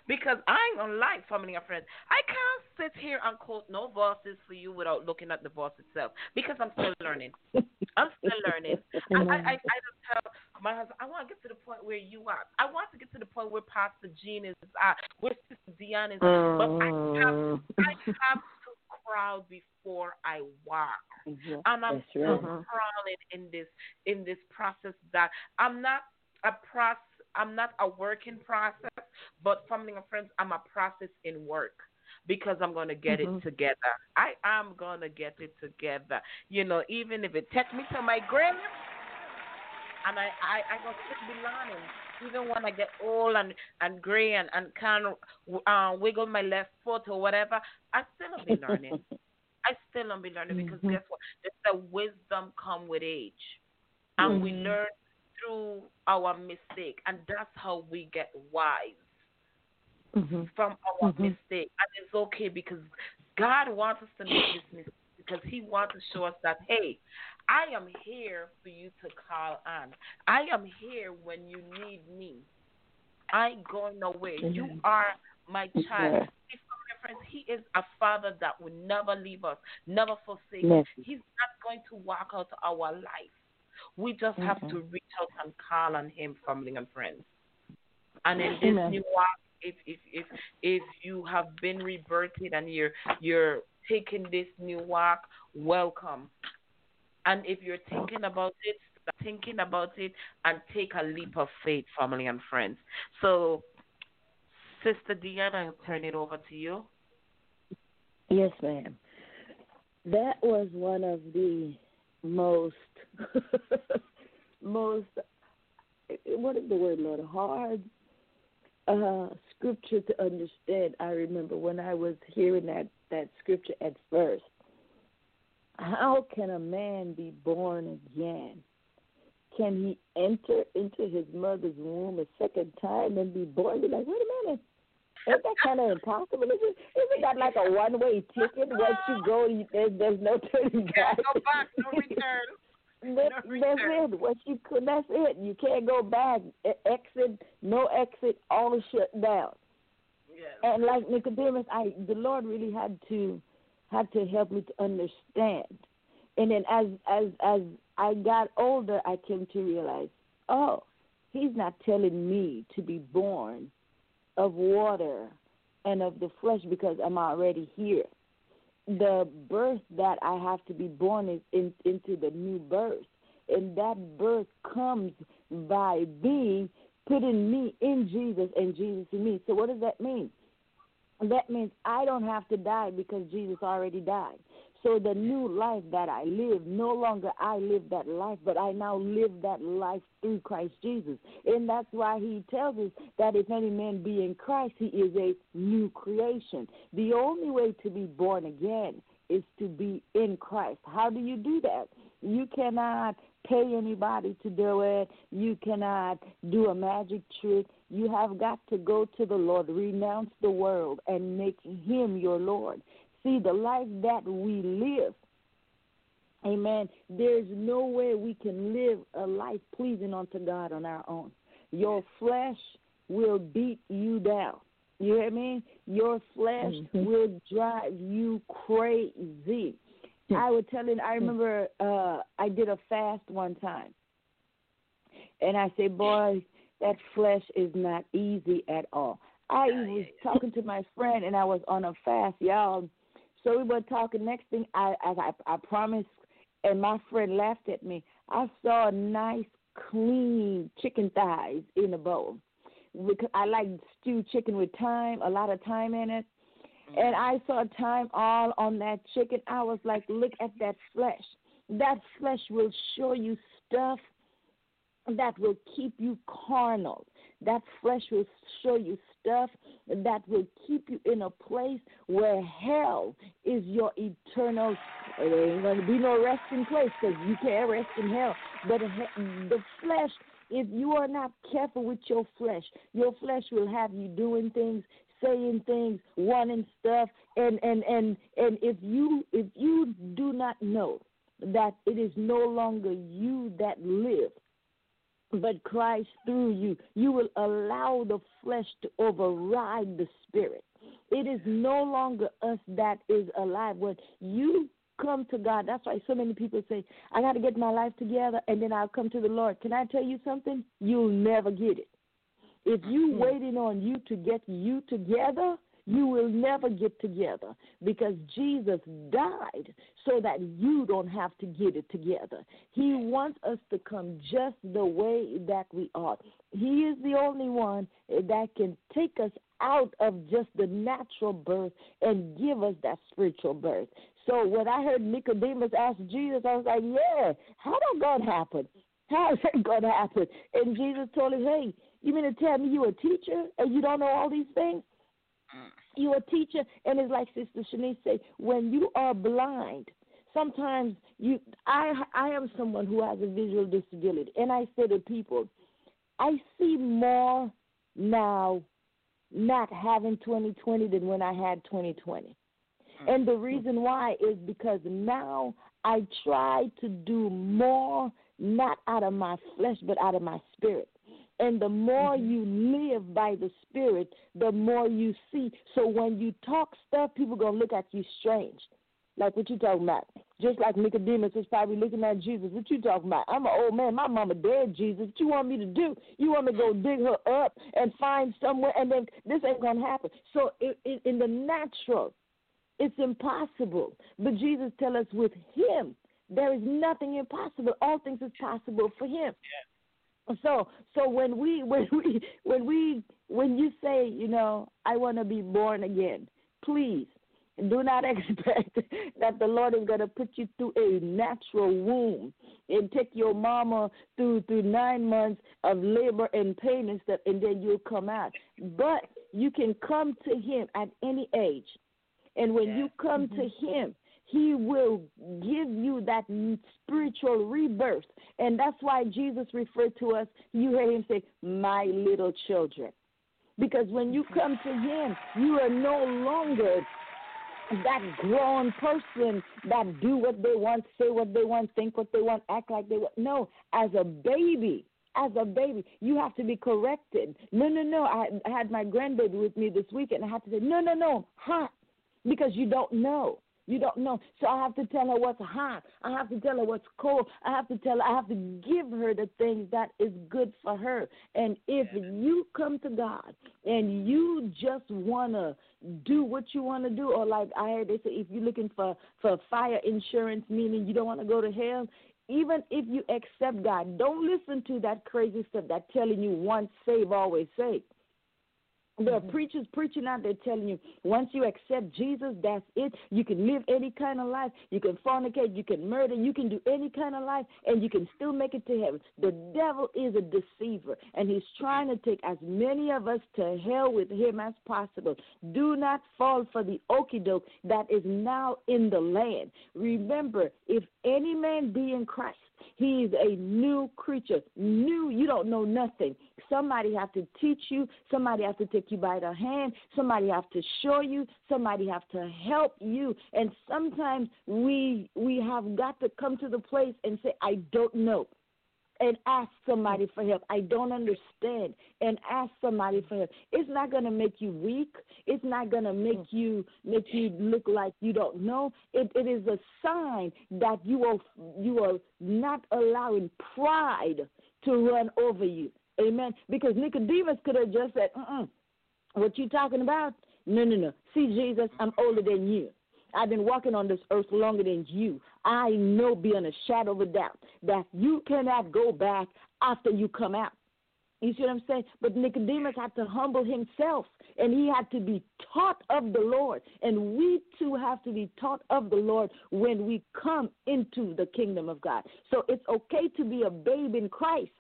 because I ain't gonna lie, family and friends, I can't sit here and quote no verses for you without looking at the verse itself because I'm still learning. I'm still learning. I, I, I, I just tell my husband, I want to get to the point where you are. I want to get to the point where Pastor Jean is at, where Sister Dion is at. But I have. I have crawl before I walk. Mm-hmm. And I'm still crawling in this in this process that I'm not a process I'm not a work in process, but family and friends, I'm a process in work because I'm gonna get mm-hmm. it together. I am gonna get it together. You know, even if it takes me to my grave, and I I I gonna keep learning. Even when I get old and and gray and and can't uh, wiggle my left foot or whatever, I still be learning. I still be learning because mm-hmm. guess what? There's the wisdom come with age, and mm-hmm. we learn through our mistake, and that's how we get wise mm-hmm. from our mm-hmm. mistake. And it's okay because God wants us to make this mistake because He wants to show us that, hey, I am here for you to call on. I am here when you need me. I ain't going nowhere. Mm-hmm. You are my child. Friends, he is a father that will never leave us, never forsake us. He's not going to walk out our life. We just mm-hmm. have to reach out and call on Him, family and friends. And in this Amen. new walk, if if if if you have been rebirthed and you're you're taking this new walk, welcome. And if you're thinking about it, thinking about it, and take a leap of faith, family and friends. So, Sister Deanna, I'll turn it over to you. Yes, ma'am. That was one of the most most what is the word, Lord? Hard uh, scripture to understand. I remember when I was hearing that that scripture at first. How can a man be born again? Can he enter into his mother's womb a second time and be born? Be like, wait a minute. Isn't that kind of impossible? Isn't, isn't that like a one way ticket? Once you go, there's, there's no turning back. No back, no return. That, that's it. What you could, that's it. You can't go back. Exit, no exit, all shut down. Yes. And like Nicodemus, I the Lord really had to had to help me to understand. And then as as as I got older, I came to realize, oh, He's not telling me to be born of water and of the flesh because I'm already here the birth that I have to be born is in, into the new birth. And that birth comes by being putting me in Jesus and Jesus in me. So what does that mean? That means I don't have to die because Jesus already died. So the new life that I live, no longer I live that life, but I now live that life through Christ Jesus. And that's why he tells us that if any man be in Christ, he is a new creation. The only way to be born again is to be in Christ. How do you do that? You cannot pay anybody to do it. You cannot do a magic trick. You have got to go to the Lord, renounce the world, and make Him your Lord. See, the life that we live, amen, there's no way we can live a life pleasing unto God on our own. Your flesh will beat you down. You hear me? Your flesh mm-hmm. will drive you crazy. I was telling, I remember uh, I did a fast one time. And I said, boy, that flesh is not easy at all. I was talking to my friend and I was on a fast, y'all. So we were talking. Next thing, I I I promised, and my friend laughed at me. I saw nice, clean chicken thighs in a bowl. Because I like stewed chicken with thyme, a lot of thyme in it. And I saw thyme all on that chicken. I was like, look at that flesh. That flesh will show you stuff that will keep you carnal. that flesh will show you stuff that will keep you in a place where hell is your eternal. There ain't going to be no resting place because you can't rest in hell. But the flesh, if you are not careful with your flesh, your flesh will have you doing things saying things, wanting stuff, and and and and if you if you do not know that it is no longer you that live, but Christ through you, you will allow the flesh to override the spirit. It is no longer us that is alive. When you come to God, that's why so many people say, I got to get my life together and then I'll come to the Lord. Can I tell you something? You'll never get it. If you mm-hmm. waiting on you to get you together, you will never get together because Jesus died so that you don't have to get it together. He wants us to come just the way that we are. He is the only one that can take us out of just the natural birth and give us that spiritual birth. So when I heard Nicodemus ask Jesus, I was like, yeah, how did God happen? How is that going to happen? And Jesus told him, hey, you mean to tell me you a teacher and you don't know all these things? Mm. You a teacher, and it's like Sister Shanice say, when you are blind, sometimes you. I I am someone who has a visual disability, and I say to people, I see more now, not having 2020 than when I had 2020. Mm. And the reason why is because now I try to do more, not out of my flesh, but out of my spirit. And the more mm-hmm. you live by the Spirit, the more you see. So when you talk stuff, people gonna look at you strange. Like what you talking about? Just like Nicodemus was probably looking at Jesus. What you talking about? I'm an old man. My mama dead, Jesus. What you want me to do? You want me to go dig her up and find somewhere, and then this ain't gonna happen. So it, it, in the natural, it's impossible. But Jesus tell us with Him, there is nothing impossible. All things is possible for Him. So so when we when we when we when you say you know I want to be born again, please do not expect that the Lord is going to put you through a natural womb and take your mama through through nine months of labor and pain and stuff, and then you'll come out. But you can come to Him at any age, and when you come mm-hmm. to Him, he will give you that spiritual rebirth. And that's why Jesus referred to us, you hear him say, my little children. Because when you come to him, you are no longer that grown person that do what they want, say what they want, think what they want, act like they want. No, as a baby, as a baby, you have to be corrected. No, no, no. I, had my grandbaby with me this weekend. I had to say, no, no, no, hot, because you don't know. You don't know. So I have to tell her what's hot. I have to tell her what's cold. I have to tell her, I have to give her the things that is good for her. And if you come to God and you just want to do what you want to do, or like I heard they say, if you're looking for, for fire insurance, meaning you don't want to go to hell, even if you accept God, don't listen to that crazy stuff that telling you once saved, always saved. There are mm-hmm. preachers preaching out there telling you once you accept Jesus, that's it. You can live any kind of life. You can fornicate. You can murder. You can do any kind of life, and you can still make it to heaven. The devil is a deceiver, and he's trying to take as many of us to hell with him as possible. Do not fall for the okey doke that is now in the land. Remember, if any man be in Christ, he is a new creature. New, you don't know nothing. Somebody have to teach you. Somebody have to take you by the hand. Somebody have to show you. Somebody have to help you. And sometimes we we have got to come to the place and say, I don't know and ask somebody for help. I don't understand and ask somebody for help. It's not going to make you weak. It's not going to make you make you look like you don't know. It, it is a sign that you are you are not allowing pride to run over you. Amen. Because Nicodemus could have just said, uh "What you talking about? No, no, no. See, Jesus, I'm older than you. I've been walking on this earth longer than you. I know beyond a shadow of a doubt that you cannot go back after you come out. You see what I'm saying? But Nicodemus had to humble himself and he had to be taught of the Lord. And we too have to be taught of the Lord when we come into the kingdom of God. So it's okay to be a babe in Christ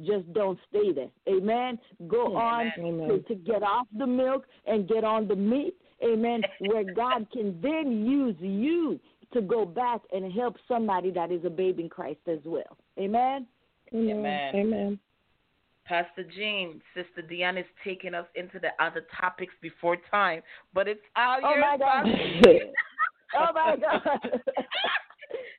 just don't stay there. Amen. Go Amen. on Amen. to, to get off the milk and get on the meat. Amen. Where God can then use you to go back and help somebody that is a babe in Christ as well. Amen. Amen. Amen. Pastor Jean, Sister Deanna is taking us into the other topics before time, but it's all yours. Oh yours, my God. Oh my God.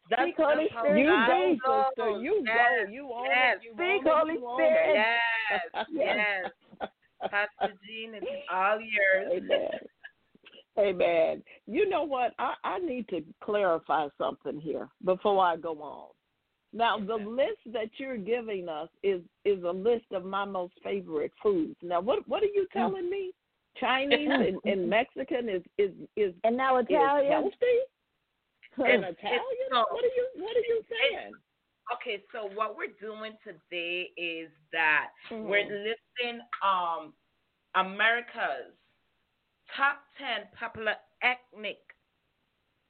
That's, Speak, Holy that's how Spirit. God You go, sister. You yes. go. You own yes. it. You Speak, own it. Holy You own Spirit. it. Yes, yes. Pastor Jean, it's all yours. Amen. Amen. You know what? I, I need to clarify something here before I go on. Now, the list that you're giving us is is a list of my most favorite foods. Now, what what are you telling me? Chinese and, and Mexican is is is And now Italian. healthy. And Italian? so- What are you What are you saying? Okay, so what we're doing today is that Mhm. we're listing um America's top ten popular ethnic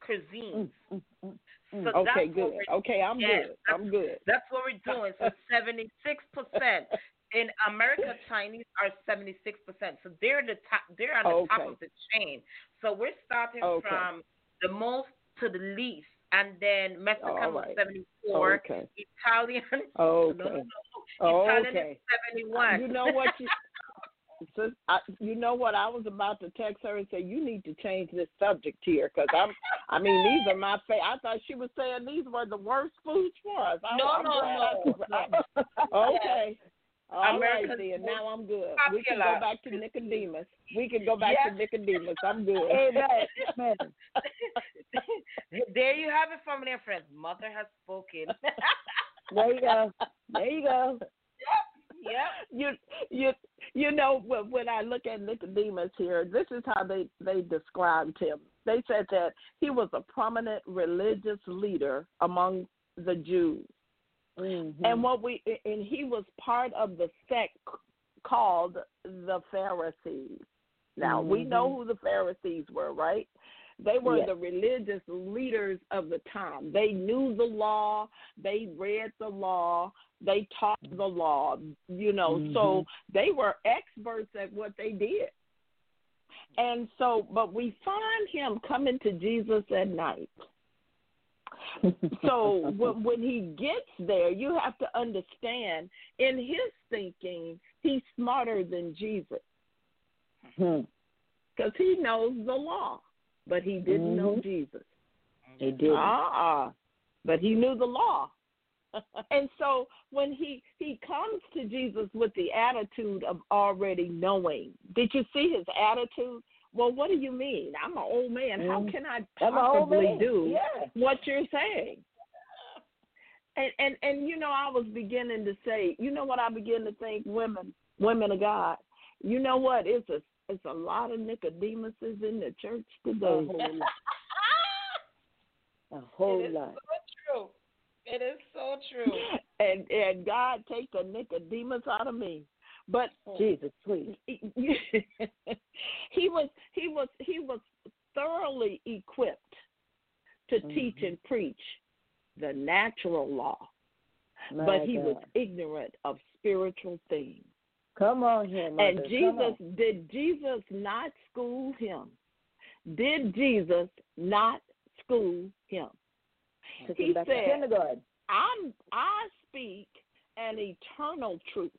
cuisines. Mm, mm, So Okay, good. Okay, I'm yes, good. I'm good. That's what we're doing. So seventy six percent in America, Chinese are seventy six percent. So they're the top. They're on the top of the chain. So we're starting Okay. from the most to the least, and then Mexican All was seventy four. Okay. Italian. Okay. No, no, no. Italian Okay. is seventy one. You know what? You, sis, I, you know what? I was about to text her and say you need to change this subject here because I'm. I mean, these are my favorite. I thought she was saying these were the worst foods for us. I, No, I'm no, glad no, I- okay. All right, America's then. Now I'm good. most We can go back to Nicodemus. We can go back to Nicodemus. I'm good. Amen. there you have it family and friends. Mother has spoken. There you go. There you go. Yep. you you you know when when I look at Nicodemus here, this is how they they described him. They said that he was a prominent religious leader among the Jews, Mm-hmm. and what we and he was part of the sect called the Pharisees. Now we know who the Pharisees were, right? They were Yes. the religious leaders of the time. They knew the law, they read the law, they taught the law, you know, so they were experts at what they did. And so, but we find him coming to Jesus at night. So when, when he gets there, you have to understand in his thinking, he's smarter than Jesus Hmm. because he knows the law, but he didn't know Mhm. Jesus. He did. Uh-uh. But he knew the law. and so when he he comes to Jesus with the attitude of already knowing, did you see his attitude? Well, what do you mean? I'm an old man. How Mhm. can I I'm an old possibly do Yeah. what you're saying? And and and you know, I was beginning to say, you know what I begin to think, women, women of God. You know what? It's a it's a lot of Nicodemuses in the church today. A today. whole lot. A whole it is lot. so true. It is so true. and and God take the Nicodemus out of me. But Jesus, sweet. he was he was he was thoroughly equipped to teach Mhm. and preach the natural law, My but he was ignorant of spiritual things. Come on here, mother. and Jesus did Jesus not school him? Did Jesus not school him? Took he him said. I'm I speak an eternal truth.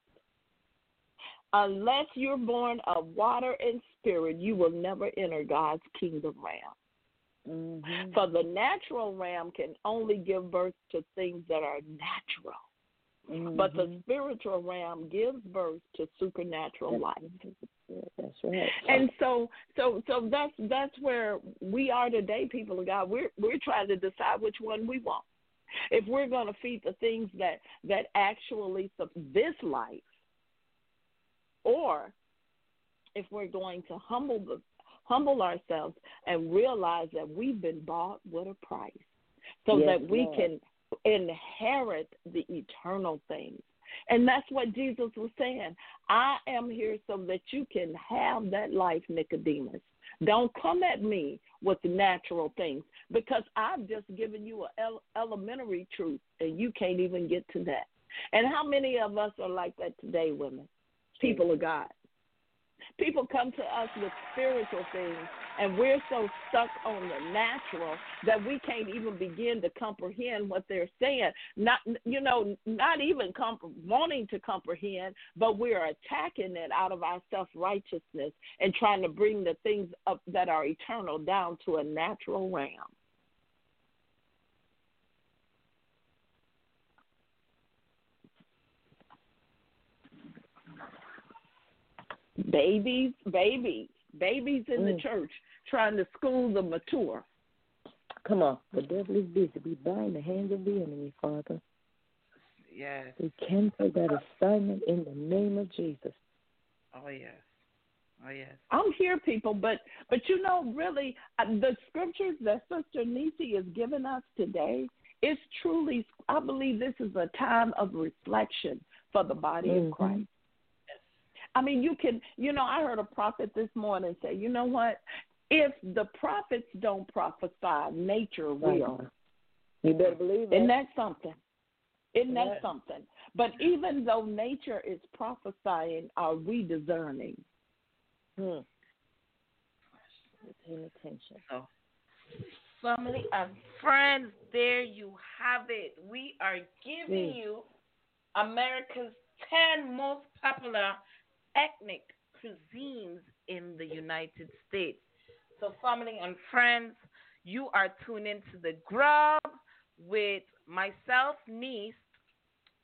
Unless you're born of water and spirit, you will never enter God's kingdom realm. Mm-hmm. For the natural realm can only give birth to things that are natural. But Mm-hmm. the spiritual realm gives birth to supernatural life. That's right. And so so so that's that's where we are today, people of God. We're we're trying to decide which one we want. If we're going to feed the things that that actually this life, or if we're going to humble the humble ourselves and realize that we've been bought with a price, so Yes, that we Lord. can inherit the eternal things. And that's what Jesus was saying. I am here so that you can have that life, Nicodemus. Don't come at me with the natural things because I've just given you an elementary truth and you can't even get to that. And how many of us are like that today, women? People of God. People come to us with spiritual things, and we're so stuck on the natural that we can't even begin to comprehend what they're saying. Not, you know, not even comp- wanting to comprehend, but we're attacking it out of our self righteousness and trying to bring the things up that are eternal down to a natural realm. Babies, babies, babies in mm. the church trying to school the mature. Come on, the devil is busy. We bind the hands of the enemy, Father. Yes. We cancel that assignment in the name of Jesus. Oh yes. Oh yes. I'm here, people, but but you know, really, uh, the scriptures that Sister Nisi has given us today is truly. I believe this is a time of reflection for the body mm-hmm. of Christ. I mean, you can, you know, I heard a prophet this morning say, you know what? If the prophets don't prophesy, nature will. You better believe it. Isn't that something? Isn't that something? But even though nature is prophesying, are we discerning? Hmm. Paying attention. So, family and friends, there you have it. We are giving mm. you America's 10 most popular ethnic cuisines in the United States. So, family and friends, you are tuned into the Grub with myself, niece,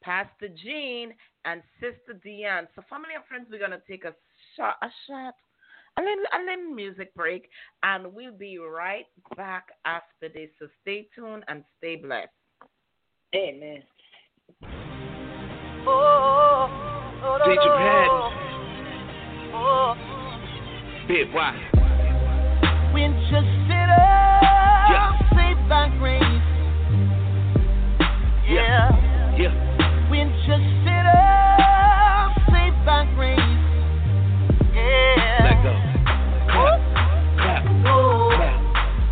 Pastor Jean, and Sister Diane. So, family and friends, we're gonna take a shot, a shot, a little, a little music break, and we'll be right back after this. So, stay tuned and stay blessed. Amen. Oh, oh, oh, Big why? Winchester, yeah. saved by grace. Yeah. Yeah. Winchester, saved by grace. Yeah. Let go. Clap. Clap. Oh. Clap.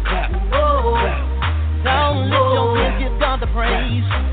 Clap. Oh. Clap. Don't let your give God the praise.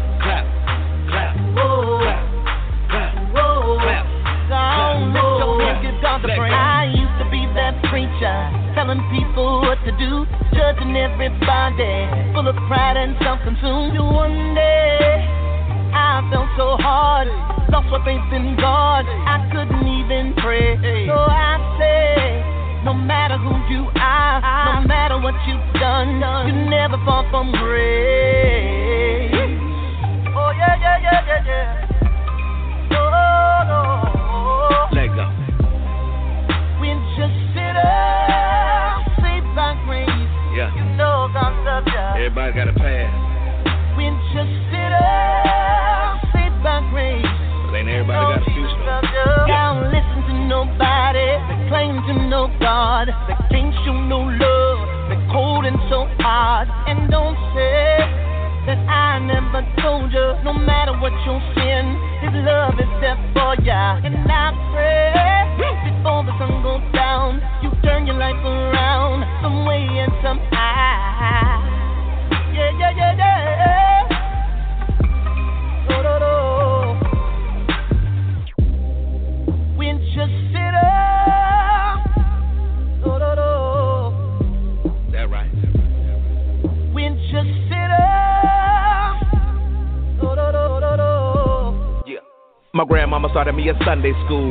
Sunday school.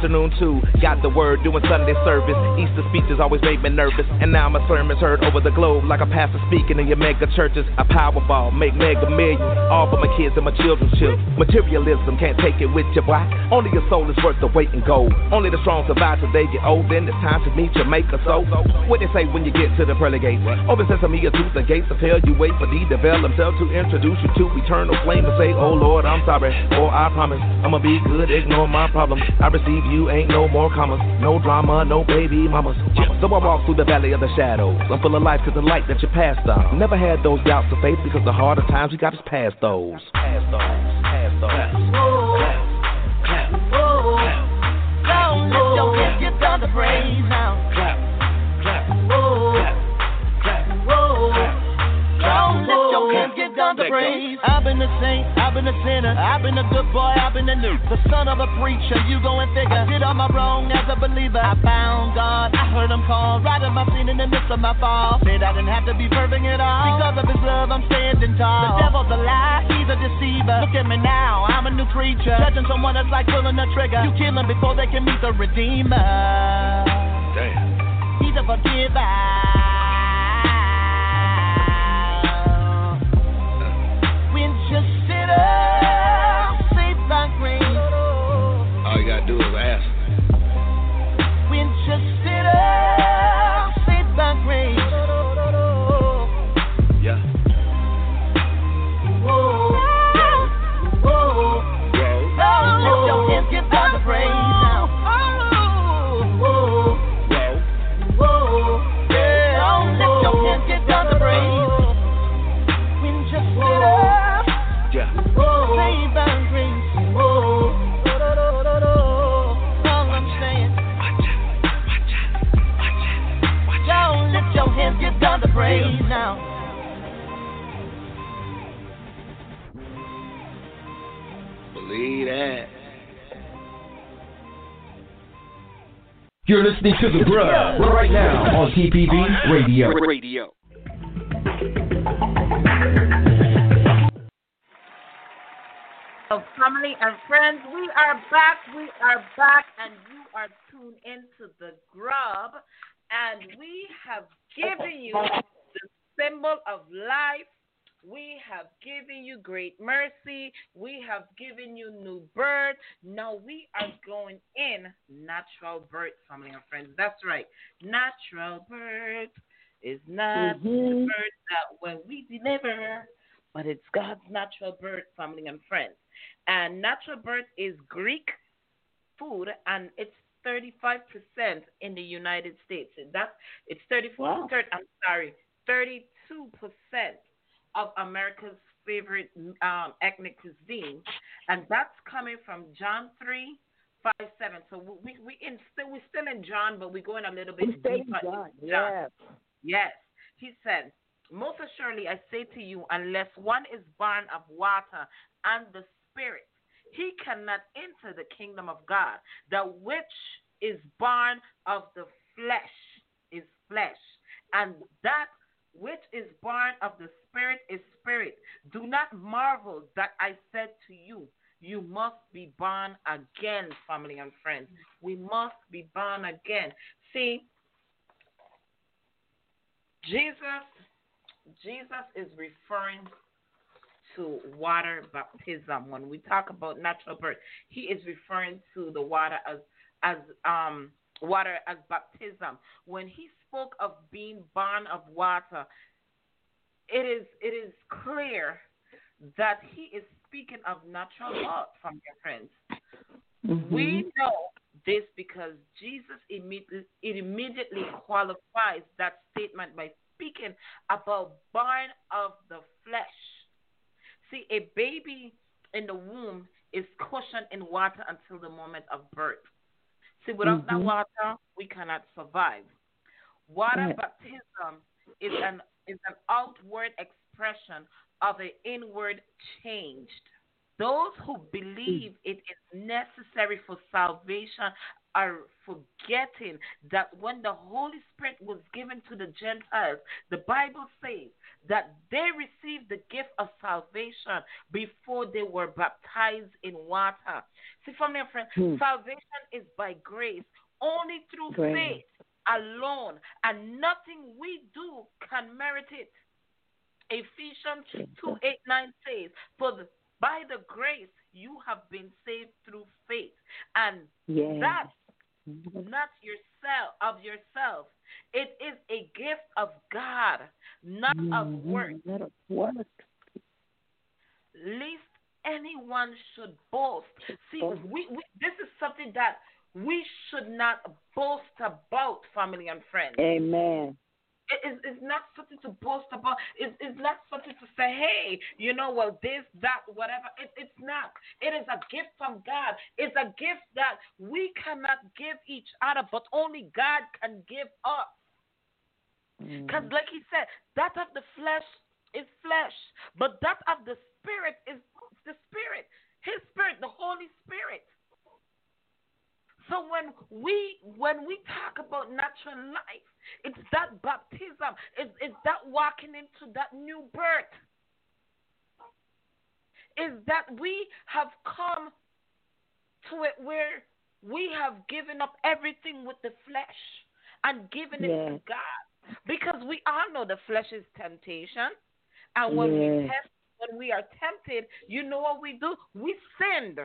Afternoon too. Got the word doing Sunday service. Easter speeches always made me nervous. And now my sermons heard over the globe like a pastor speaking in your mega churches. I powerball, make mega millions. All for my kids and my children's children. Materialism can't take it with you, boy. Only your soul is worth the weight in gold. Only the strong survive till they get old. Then it's time to meet Jamaica. So, what they say when you get to the pearly gates? Open sesame, or tooth, the gates of hell. You wait for the devil himself to introduce you to eternal flame and say, Oh Lord, I'm sorry. Oh, I promise I'ma be good, ignore my problems. I receive you, ain't no more commas. No drama, no baby mamas. So I walk through the valley of the shadows. I'm full of life cause the light that you passed on. Never had those doubts of faith because the harder times we got to past those. Pass those, pass those. Don't let your gift get done to praise now. Clap, clap, Whoa. clap, clap, Whoa. Don't let your gift get done to praise. I've been the saint, I've I've been a sinner, I've been a good boy, I've been a new. The son of a preacher, you go and figure. I did all my wrong as a believer. I found God, I heard him call, right in my sin in the midst of my fall. Said I didn't have to be perfect at all. Because of his love, I'm standing tall. The devil's a lie, he's a deceiver. Look at me now, I'm a new creature. Judging someone that's like pulling a trigger. You kill them before they can meet the redeemer. Damn. He's a forgiver. Believe that. You're listening to The Grub right now on TPV Radio. Radio. So, family and friends, we are back. We are back, and you are tuned into the grub. And we have given you the symbol of life. We have given you great mercy. We have given you new birth. Now we are going in natural birth, family and friends. That's right. Natural birth is not the mm-hmm. birth that when we deliver, but it's God's natural birth, family and friends. And natural birth is Greek food, and it's 35% in the United States. That's it's 34. thir- I'm sorry, 32% of America's favorite um, ethnic cuisine, and that's coming from John 3. Five seven. So we we in still we're still in John, but we're going a little bit We stay in deeper. John, into yes. Yes. He said, Most assuredly I say to you, unless one is born of water and the Spirit, he cannot enter the kingdom of God. The which is born of the flesh is flesh, and that which is born of the Spirit is spirit. Do not marvel that I said to you, you must be born again, family and friends. We must be born again. See, Jesus, Jesus is referring to water baptism. When we talk about natural birth, he is referring to the water as as um water as baptism. When he spoke of being born of water, it is it is clear that he is speaking of natural birth from your friends. Mm-hmm. We know this because Jesus immediately, immediately qualifies that statement by speaking about born of the flesh. See, a baby in the womb is cushioned in water until the moment of birth. See, without that Mhm. water, we cannot survive. Water baptism is an is an outward expression of an inward change. Those who believe it is necessary for salvation are forgetting that when the Holy Spirit was given to the Gentiles, the Bible says that they received the gift of salvation before they were baptized in water. See, family and friends, Hmm. salvation is by grace, only through Grace. faith alone, and nothing we do can merit it. Ephesians 2 8 9 says, For the, by the grace you have been saved through faith, and Yes. that not yourself of yourself. It is a gift of God, not of work. Not of work. Least anyone should boast. See, we, we this is something that we should not boast about, family and friends. Amen. It is it's not something to boast about. It's, it's not something to say, hey, you know, well, this, that, whatever. It, it's not. It is a gift from God. It's a gift that we cannot give each other, but only God can give us. Mm. Because, like he said, that of the flesh is flesh, but that of the spirit is the Spirit, His Spirit, the Holy Spirit. So when we when we talk about natural life, it's that baptism, it's, it's that walking into that new birth. Is that we have come to it where we have given up everything with the flesh and given it to God. Because we all know the flesh is temptation. And when we tempt, when we are tempted, you know what we do? We sin.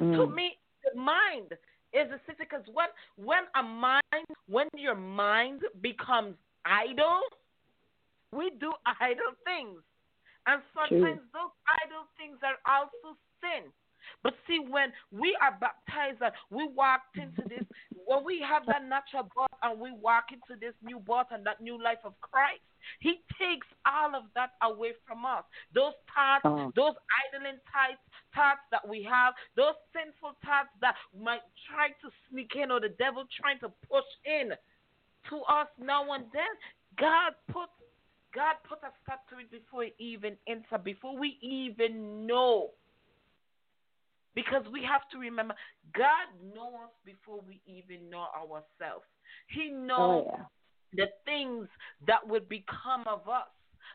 Mm. To me, mind is a sin because when when a mind when your mind becomes idle, we do idle things. And sometimes True. those idle things are also sin. But see, when we are baptized and we walked into this, when we have that natural birth and we walk into this new birth and that new life of Christ, He takes all of that away from us. Those thoughts, Oh. those idling thoughts, thoughts that we have, those sinful thoughts that might try to sneak in or the devil trying to push in to us now and then. God put God put a stop to it before even enter, before we even know. Because we have to remember, God knows us before we even know ourselves. He knows Oh, yeah. the things that would become of us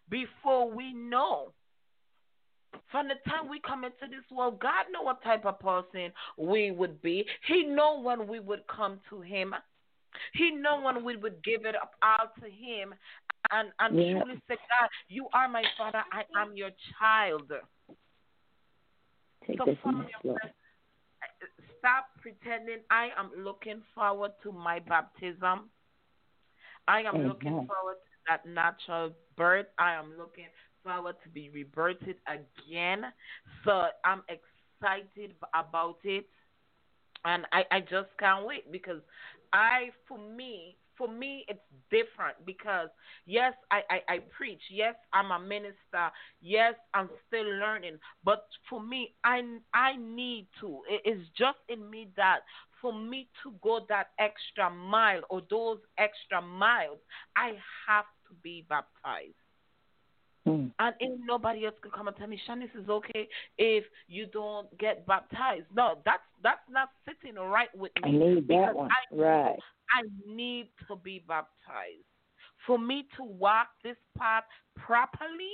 before we know. From the time we come into this world, God know what type of person we would be. He know when we would come to Him. He know when we would give it up all to Him and and Yeah. truly say, God, you are my Father. I am your child. Take So this from mess, Lord. stop pretending I am looking forward to my baptism. I am looking forward to that natural birth. I am looking forward to be rebirthed again. So I'm excited about it. And I, I just can't wait because I, for me, for me, it's different because yes, I, I, I preach. Yes, I'm a minister. Yes, I'm still learning. But for me, I, I need to. It is just in me that for me to go that extra mile or those extra miles, I have to be baptized. Mm. And ain't nobody else can come and tell me, Shanice, is okay if you don't get baptized. No, that's that's not sitting right with me. I need that because one. I Right. I need to be baptized. For me to walk this path properly,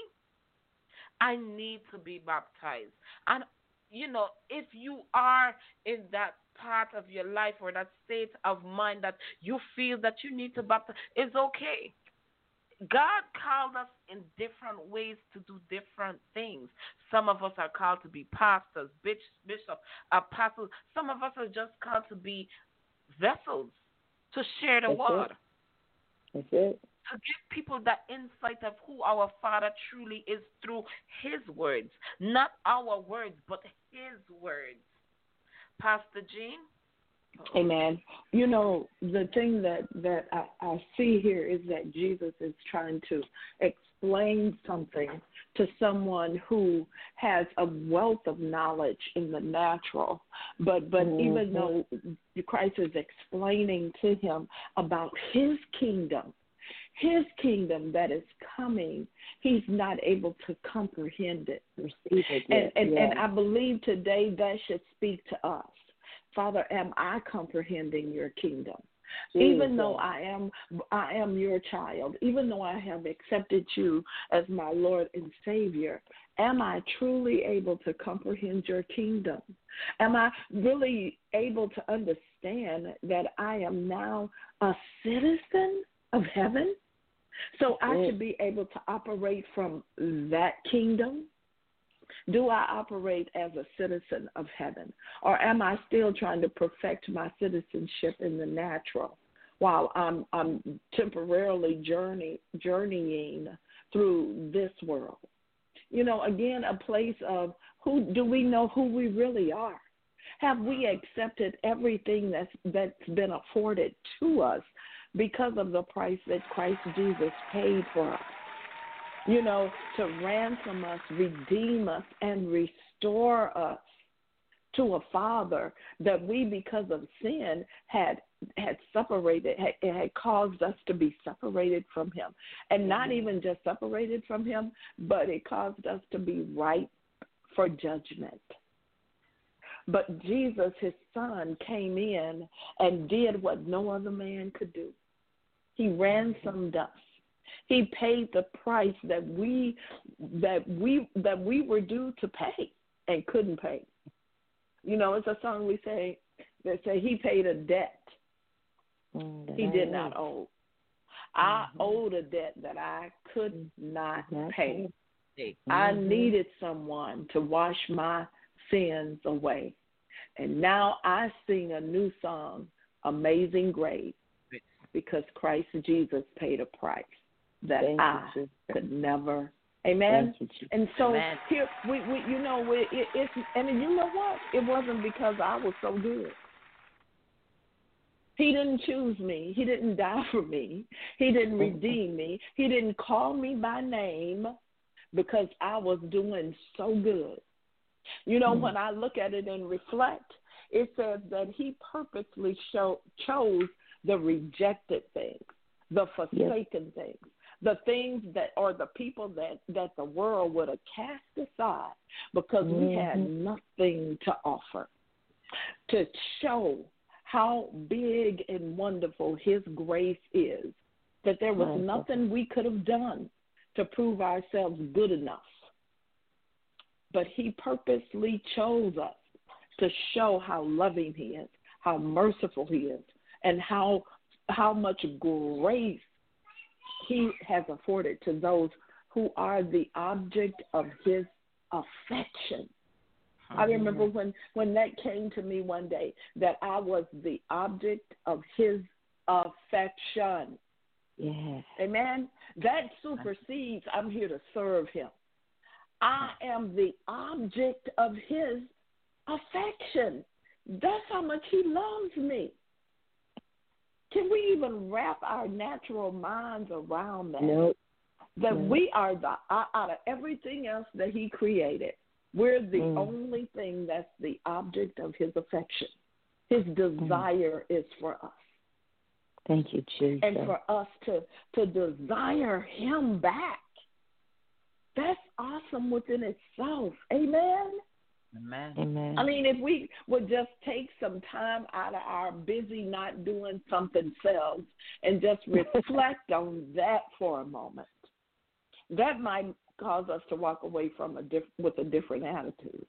I need to be baptized. And you know, if you are in that part of your life or that state of mind that you feel that you need to baptize, it's okay. God called us in different ways to do different things. Some of us are called to be pastors, bishop, bishop, apostles. Some of us are just called to be vessels to share the That's it. word, That's it. to give people that insight of who our Father truly is through His words, not our words, but His words. Pastor Jean. Amen. You know, the thing that that I, I see here is that Jesus is trying to explain something to someone who has a wealth of knowledge in the natural, but but even Mhm. though Christ is explaining to him about His kingdom, His kingdom that is coming, he's not able to comprehend it. It. And and, yes. and I believe today that should speak to us. Father, am I comprehending your kingdom? Even though I am I am your child, even though I have accepted you as my Lord and Savior, am I truly able to comprehend your kingdom? Am I really able to understand that I am now a citizen of heaven? So I should be able to operate from that kingdom. Do I operate as a citizen of heaven? Or am I still trying to perfect my citizenship in the natural while I'm I'm temporarily journey journeying through this world? You know, again a place of who do we know who we really are? Have we accepted everything that's that's been afforded to us because of the price that Christ Jesus paid for us? You know, to ransom us, redeem us, and restore us to a Father that we, because of sin, had had separated, had, it had caused us to be separated from Him, and not mm-hmm. even just separated from Him, but it caused us to be ripe for judgment. But Jesus, his son, came in and did what no other man could do. He ransomed us. He paid the price that we that we that we were due to pay and couldn't pay. You know, it's a song we say that say he paid a debt Mm, he did not owe. I mm-hmm. owed a debt that I could mm. not pay. I mm-hmm. needed someone to wash my sins away. And now I sing a new song, Amazing Grace, because Christ Jesus paid a price that Thank I sister. could never. Amen. You, And so Amen. here we, we you know we, it, it's and you know what? It wasn't because I was so good. He didn't choose me. He didn't die for me. He didn't redeem me. He didn't call me by name because I was doing so good. You know, hmm. when I look at it and reflect, it says that he purposely show, chose the rejected things, the forsaken things, the things that or the people that that the world would have cast aside because we had Mhm. nothing to offer to show how big and wonderful his grace is that there was nothing we could have done to prove ourselves good enough but he purposely chose us to show how loving he is, how merciful he is, and how how much grace he has afforded to those who are the object of his affection. I remember when when that came to me one day that I was the object of his affection. Yes. Amen. That supersedes I'm here to serve him. I am the object of his affection. That's how much he loves me. Can we even wrap our natural minds around that? Nope. That Nope. we are the out of everything else that he created, we're the Mm. only thing that's the object of his affection. His desire is for us Thank you, Jesus. and for us to to desire him back. That's awesome within itself. Amen. Amen. Amen. I mean, if we would just take some time out of our busy not doing something selves and just reflect on that for a moment, that might cause us to walk away from a diff- with a different attitude.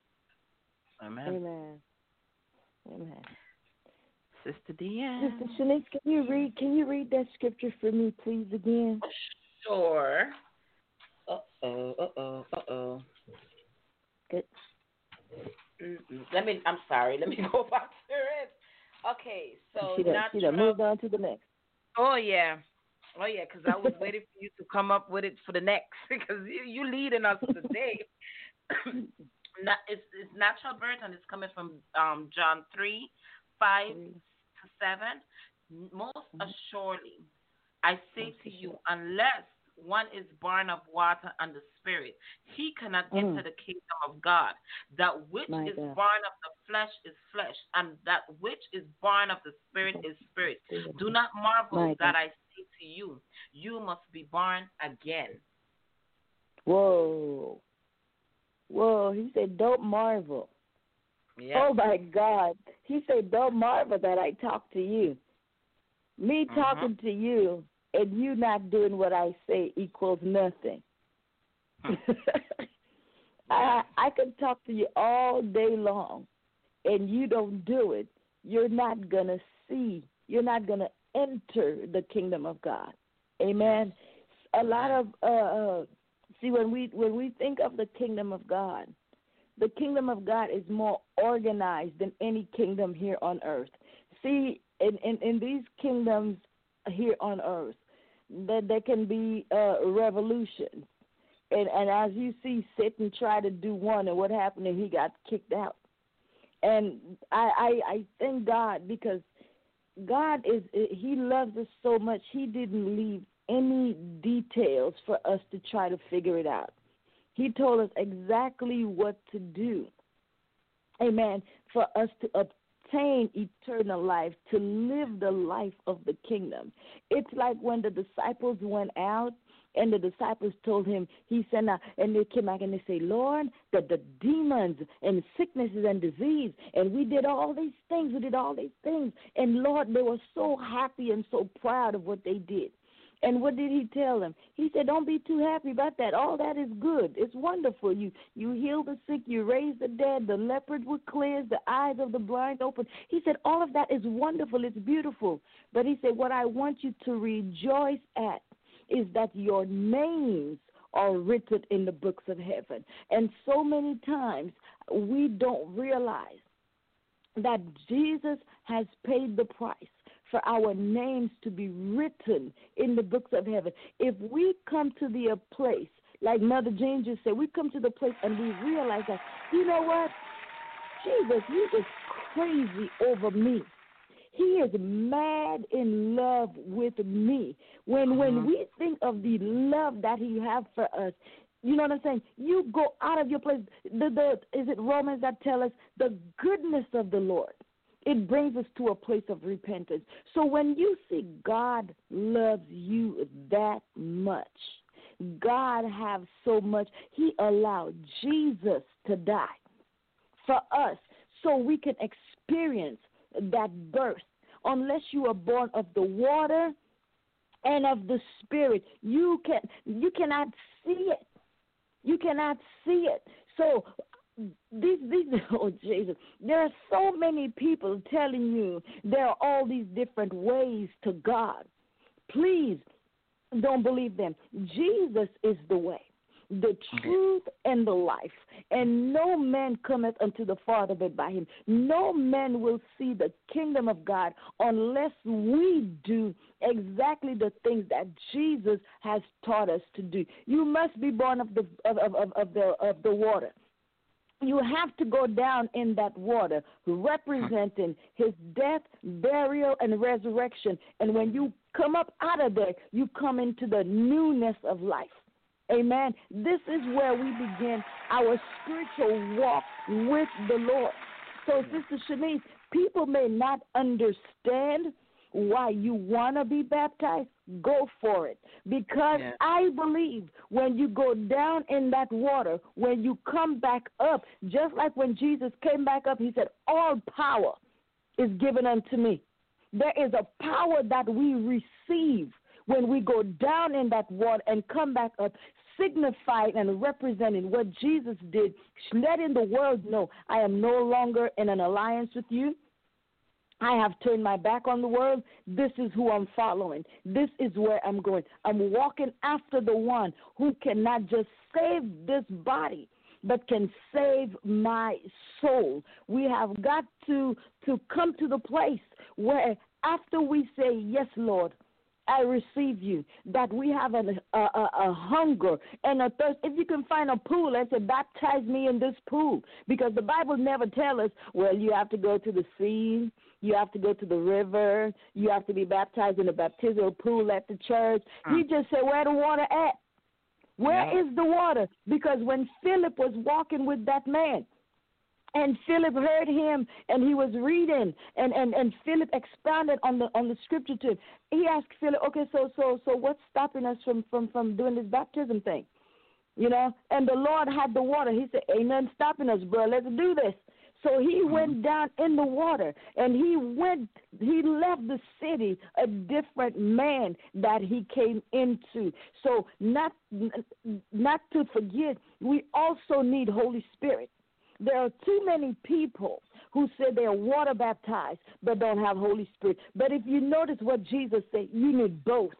Amen. Amen. Amen. Sister Deanne. Sister Shanice, can you read can you read that scripture for me, please, again? Sure. Uh oh. Uh oh. Uh oh. Good. Let me. I'm sorry. Let me go back to it. Okay. So she done, she done moved on to the next. Oh yeah. Oh yeah, because I was waiting for you to come up with it for the next because you you leading us today. It's it's natural birth and it's coming from um John three five to seven. Most assuredly, I say to you, unless one is born of water and the spirit, he cannot Mm. enter the kingdom of God. That which My is God. born of the flesh is flesh, and that which is born of the spirit is spirit. Do not marvel My that God. I say to you, you must be born again. Whoa. Whoa, he said, Don't marvel. Yeah. Oh my God. He said, Don't marvel that I talk to you. Me Mhm. talking to you and you not doing what I say equals nothing. I I can talk to you all day long and you don't do it, you're not gonna see, you're not gonna enter the kingdom of God. Amen. A lot of uh, uh see when we when we think of the kingdom of God, the kingdom of God is more organized than any kingdom here on earth. See, in in, in these kingdoms here on earth, that there can be uh, revolutions, and and as you see, Satan try to do one, and what happened? And he got kicked out. And I I, I thank God because God is He loves us so much. He didn't leave any details for us to try to figure it out. He told us exactly what to do. Amen. For us to obtain eternal life, to live the life of the kingdom. It's like when the disciples went out And the disciples told him, he said, now, and they came back and they say, Lord, that the demons and sicknesses and disease, and we did all these things, we did all these things. And Lord, they were so happy and so proud of what they did. And what did he tell them? He said, "Don't be too happy about that. All that is good. It's wonderful. You you heal the sick, you raise the dead, the leopard were cleansed, the eyes of the blind open." He said, "All of that is wonderful. It's beautiful." But he said, "What I want you to rejoice at is that your names are written in the books of heaven." And so many times we don't realize that Jesus has paid the price for our names to be written in the books of heaven. If we come to the place, like Mother Jane just said, we come to the place and we realize that, you know what? Jesus, he is crazy over me. He is mad in love with me. When when Mm-hmm. we think of the love that he has for us, you know what I'm saying? You go out of your place. The the is it Romans that tell us the goodness of the Lord it brings us to a place of repentance. So when you see God loves you that much, God have so much, He allowed Jesus to die for us so we can experience that birth. Unless you are born of the water and of the spirit, you can you cannot see it. You cannot see it. So these these oh Jesus, there are so many people telling you there are all these different ways to God. Please don't believe them. Jesus is the way, the truth, and the life. And no man cometh unto the Father but by him. No man will see the kingdom of God unless we do exactly the things that Jesus has taught us to do. You must be born of the of, of, of, of the of the water you have to go down in that water, representing his death, burial, and resurrection. And when you come up out of there, you come into the newness of life. Amen. This is where we begin our spiritual walk with the Lord. So, Sister Shanice, people may not understand why you want to be baptized, go for it. Because Yeah. I believe when you go down in that water, when you come back up, just like when Jesus came back up, he said, All power is given unto me. There is a power that we receive when we go down in that water and come back up, signifying and representing what Jesus did, letting the world know I am no longer in an alliance with you. I have turned my back on the world. This is who I'm following. This is where I'm going. I'm walking after the one who cannot just save this body, but can save my soul. We have got to to come to the place where after we say yes, Lord, I receive you. That we have a, a, a hunger and a thirst. If you can find a pool and say, baptize me in this pool. Because the Bible never tells us, well, you have to go to the sea, you have to go to the river, you have to be baptized in a baptismal pool at the church. He mm. just said, where the water at? Where is the water? Because when Philip was walking with that man, and Philip heard him and he was reading and, and, and Philip expounded on the on the scripture to him. He asked Philip, Okay, so so so what's stopping us from, from, from doing this baptism thing? You know? And the Lord had the water. He said, Ain't nothing stopping us, bro, let's do this. So he mm-hmm. went down in the water and he went he left the city a different man that he came into. So not not to forget, we also need Holy Spirit. There are too many people who say they are water baptized but don't have Holy Spirit. But if you notice what Jesus said, you need both.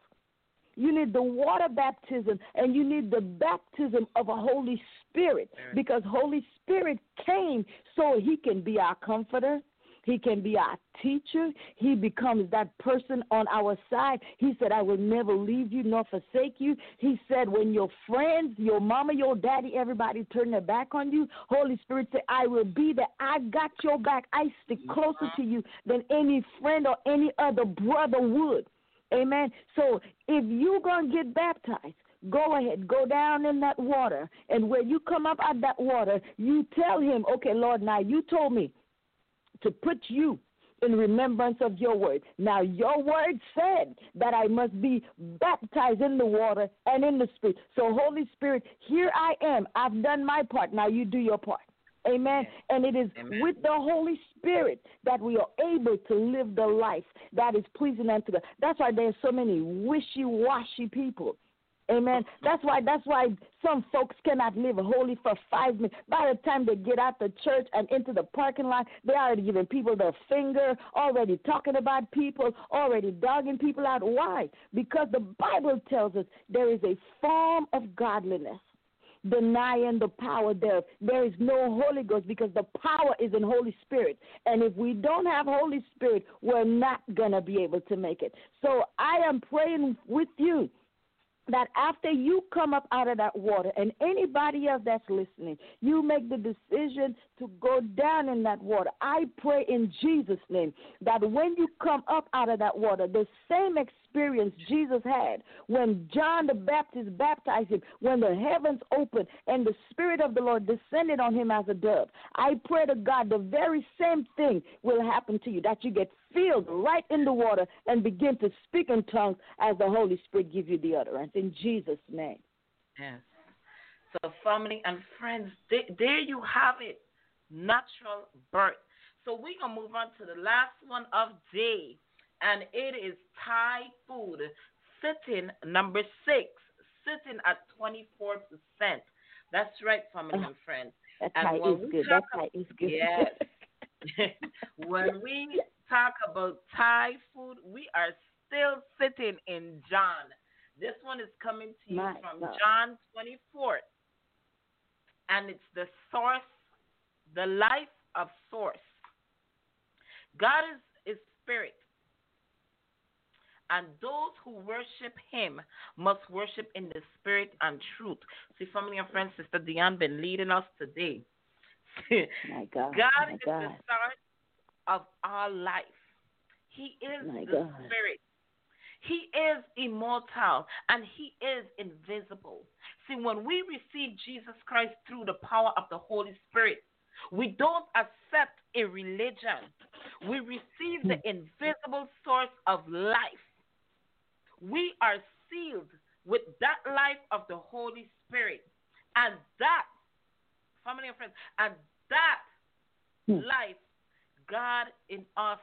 You need the water baptism and you need the baptism of a Holy Spirit because Holy Spirit came so he can be our comforter. He can be our teacher. He becomes that person on our side. He said, I will never leave you nor forsake you. He said, when your friends, your mama, your daddy, everybody turn their back on you, Holy Spirit said, I will be there. I got your back. I stick mm-hmm. closer to you than any friend or any other brother would. Amen. So if you're going to get baptized, go ahead, go down in that water. And when you come up out of that water, you tell him, okay, Lord, now you told me to put you in remembrance of your word. Now, your word said that I must be baptized in the water and in the Spirit. So, Holy Spirit, here I am. I've done my part. Now, you do your part. Amen. And it is Amen. with the Holy Spirit that we are able to live the life that is pleasing unto God. That's why there's so many wishy washy people. Amen. Mm-hmm. That's why that's why some folks cannot live holy for five minutes. By the time they get out the church and into the parking lot, they already giving people the finger, already talking about people, already dogging people out. Why? Because the Bible tells us there is a form of godliness denying the power thereof. There is no Holy Ghost because the power is in Holy Spirit. And if we don't have Holy Spirit, we're not going to be able to make it. So I am praying with you that after you come up out of that water, and anybody else that's listening, you make the decision to go down in that water. I pray in Jesus' name that when you come up out of that water, the same experience Jesus had when John the Baptist baptized him, when the heavens opened and the Spirit of the Lord descended on him as a dove. I pray to God the very same thing will happen to you, that you get filled right in the water and begin to speak in tongues as the Holy Spirit gives you the utterance. In Jesus' name. Yes. So, family and friends, there you have it natural birth. So, we're going to move on to the last one of day, and it is Thai food, sitting number six, sitting at 24%. That's right, family oh, and friends. That Thai is good. That Thai is good. Yes. when we talk about Thai food, we are still sitting in John. This one is coming to you My from God. John 24. And it's the source, the life of source. God is, is spirit. And those who worship him must worship in the spirit and truth. See, family and friends, Sister Dion been leading us today. My God. God My is God. the source of our life. He is My the God. Spirit. He is immortal and he is invisible. See, when we receive Jesus Christ through the power of the Holy Spirit, we don't accept a religion. We receive the invisible source of life. We are sealed with that life of the Holy Spirit. And that, family and friends, and that Hmm. life, God in us,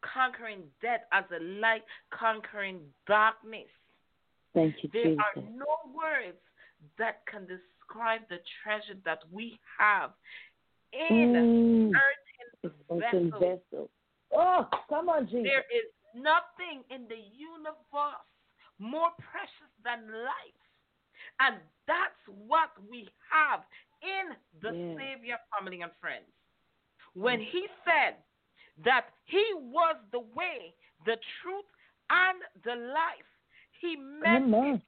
conquering death as a light, conquering darkness. Thank you, There Jesus. are no words that can describe the treasure that we have in Mm. earthen vessels. vessel. Oh, come on, Jesus. There is nothing in the universe more precious than life. And that's what we have in the Yes. Savior, family, and friends. When he said that he was the way, the truth, and the life, he meant Come on. it.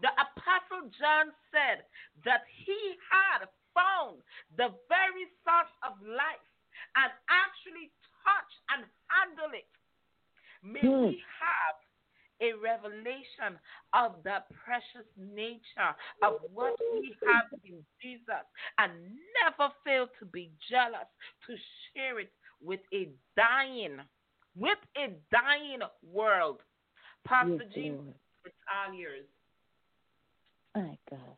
The Apostle John said that he had found the very source of life and actually touch and handle it. May Hmm. we have a revelation of the precious nature of what we have in Jesus and never fail to be jealous to share it with a dying, with a dying world. Pastor Yes, G, it's all yours. My God.